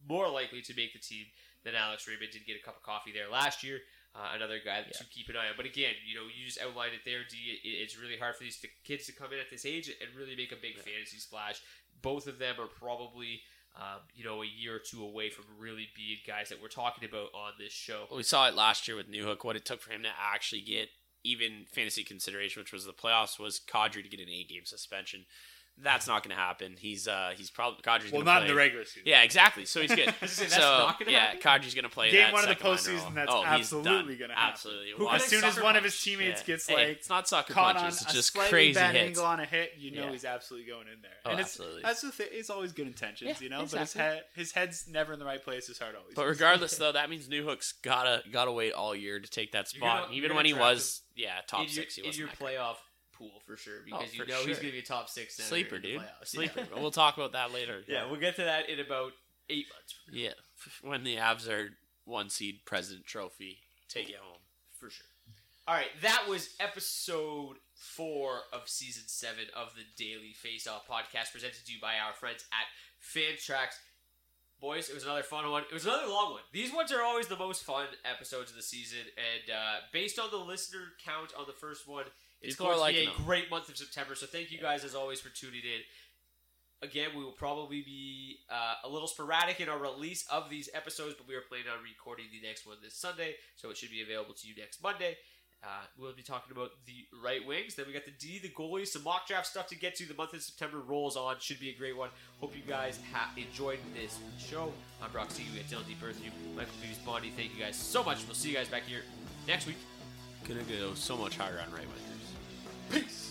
more likely to make the team than Alex Raymond did get a cup of coffee there last year. Uh, another guy to keep an eye on. But again, you know, you just outlined it there. D. It, it's really hard for these kids to come in at this age and really make a big fantasy splash. Both of them are probably, um, you know, a year or two away from really being guys that we're talking about on this show. We saw it last year with Newhook. What it took for him to actually get even fantasy consideration, which was the playoffs, was Kadri to get an eight game suspension. That's not going to happen. He's uh he's probably Kadri's Well, gonna not play. in the regular season. Yeah, exactly. So he's good. [laughs] I so gonna say, that's not gonna yeah, happen? Kadri's going to play Game that one of the second line postseason, that's oh, absolutely gonna happen. Absolutely. Who As soon as sucker one of his teammates Yeah. gets Hey, like it's not sucker caught punches, on it's a just slightly crazy bad hits. angle on a hit, you know Yeah. he's absolutely going in there. Oh, and absolutely. It's, that's the thing. It's always good intentions, Yeah, you know. But his head, his head's never in the right place. His heart always. But regardless, [laughs] though, that means Newhook's gotta gotta wait all year to take that You're spot. Even when he was, yeah, top six, he wasn't your playoff pool for sure because Oh, you know he's going to be a top six sleeper, dude. Sleeper. we'll talk about that later. [laughs] Yeah, we'll get to that in about eight months. Yeah, [laughs] when the Avs are one seed President Trophy, take it home. for sure. All right, that was episode four of season seven of the Daily Faceoff podcast, presented to you by our friends at Fantrax. Boys, it was another fun one. It was another long one. These ones are always the most fun episodes of the season, and uh, based on the listener count on the first one, it's People going to be liking a them. great month of September. So thank you guys as always for tuning in. Again, we will probably be uh, a little sporadic in our release of these episodes, but we are planning on recording the next one this Sunday, so it should be available to you next Monday. Uh, we'll be talking about the right wings. Then we got the D, the goalies, some mock draft stuff to get to. The month of September rolls on. Should be a great one. Hope you guys ha- enjoyed this show. I'm Brock Seguin. We got Dylan D. Berthew, Michael Beavis Bondy. Thank you guys so much. We'll see you guys back here next week. Gonna go so much higher on right wingers. Peace.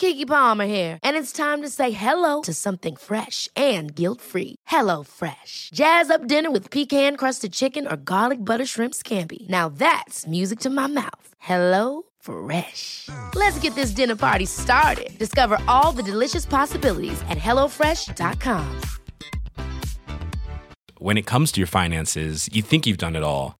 Keke Palmer here, and it's time to say hello to something fresh and guilt-free. Hello Fresh. Jazz up dinner with pecan-crusted chicken or garlic butter shrimp scampi. Now that's music to my mouth. Hello Fresh. Let's get this dinner party started. Discover all the delicious possibilities at hellofresh.com. When it comes to your finances, you think you've done it all.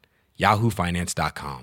yahoofinance.com.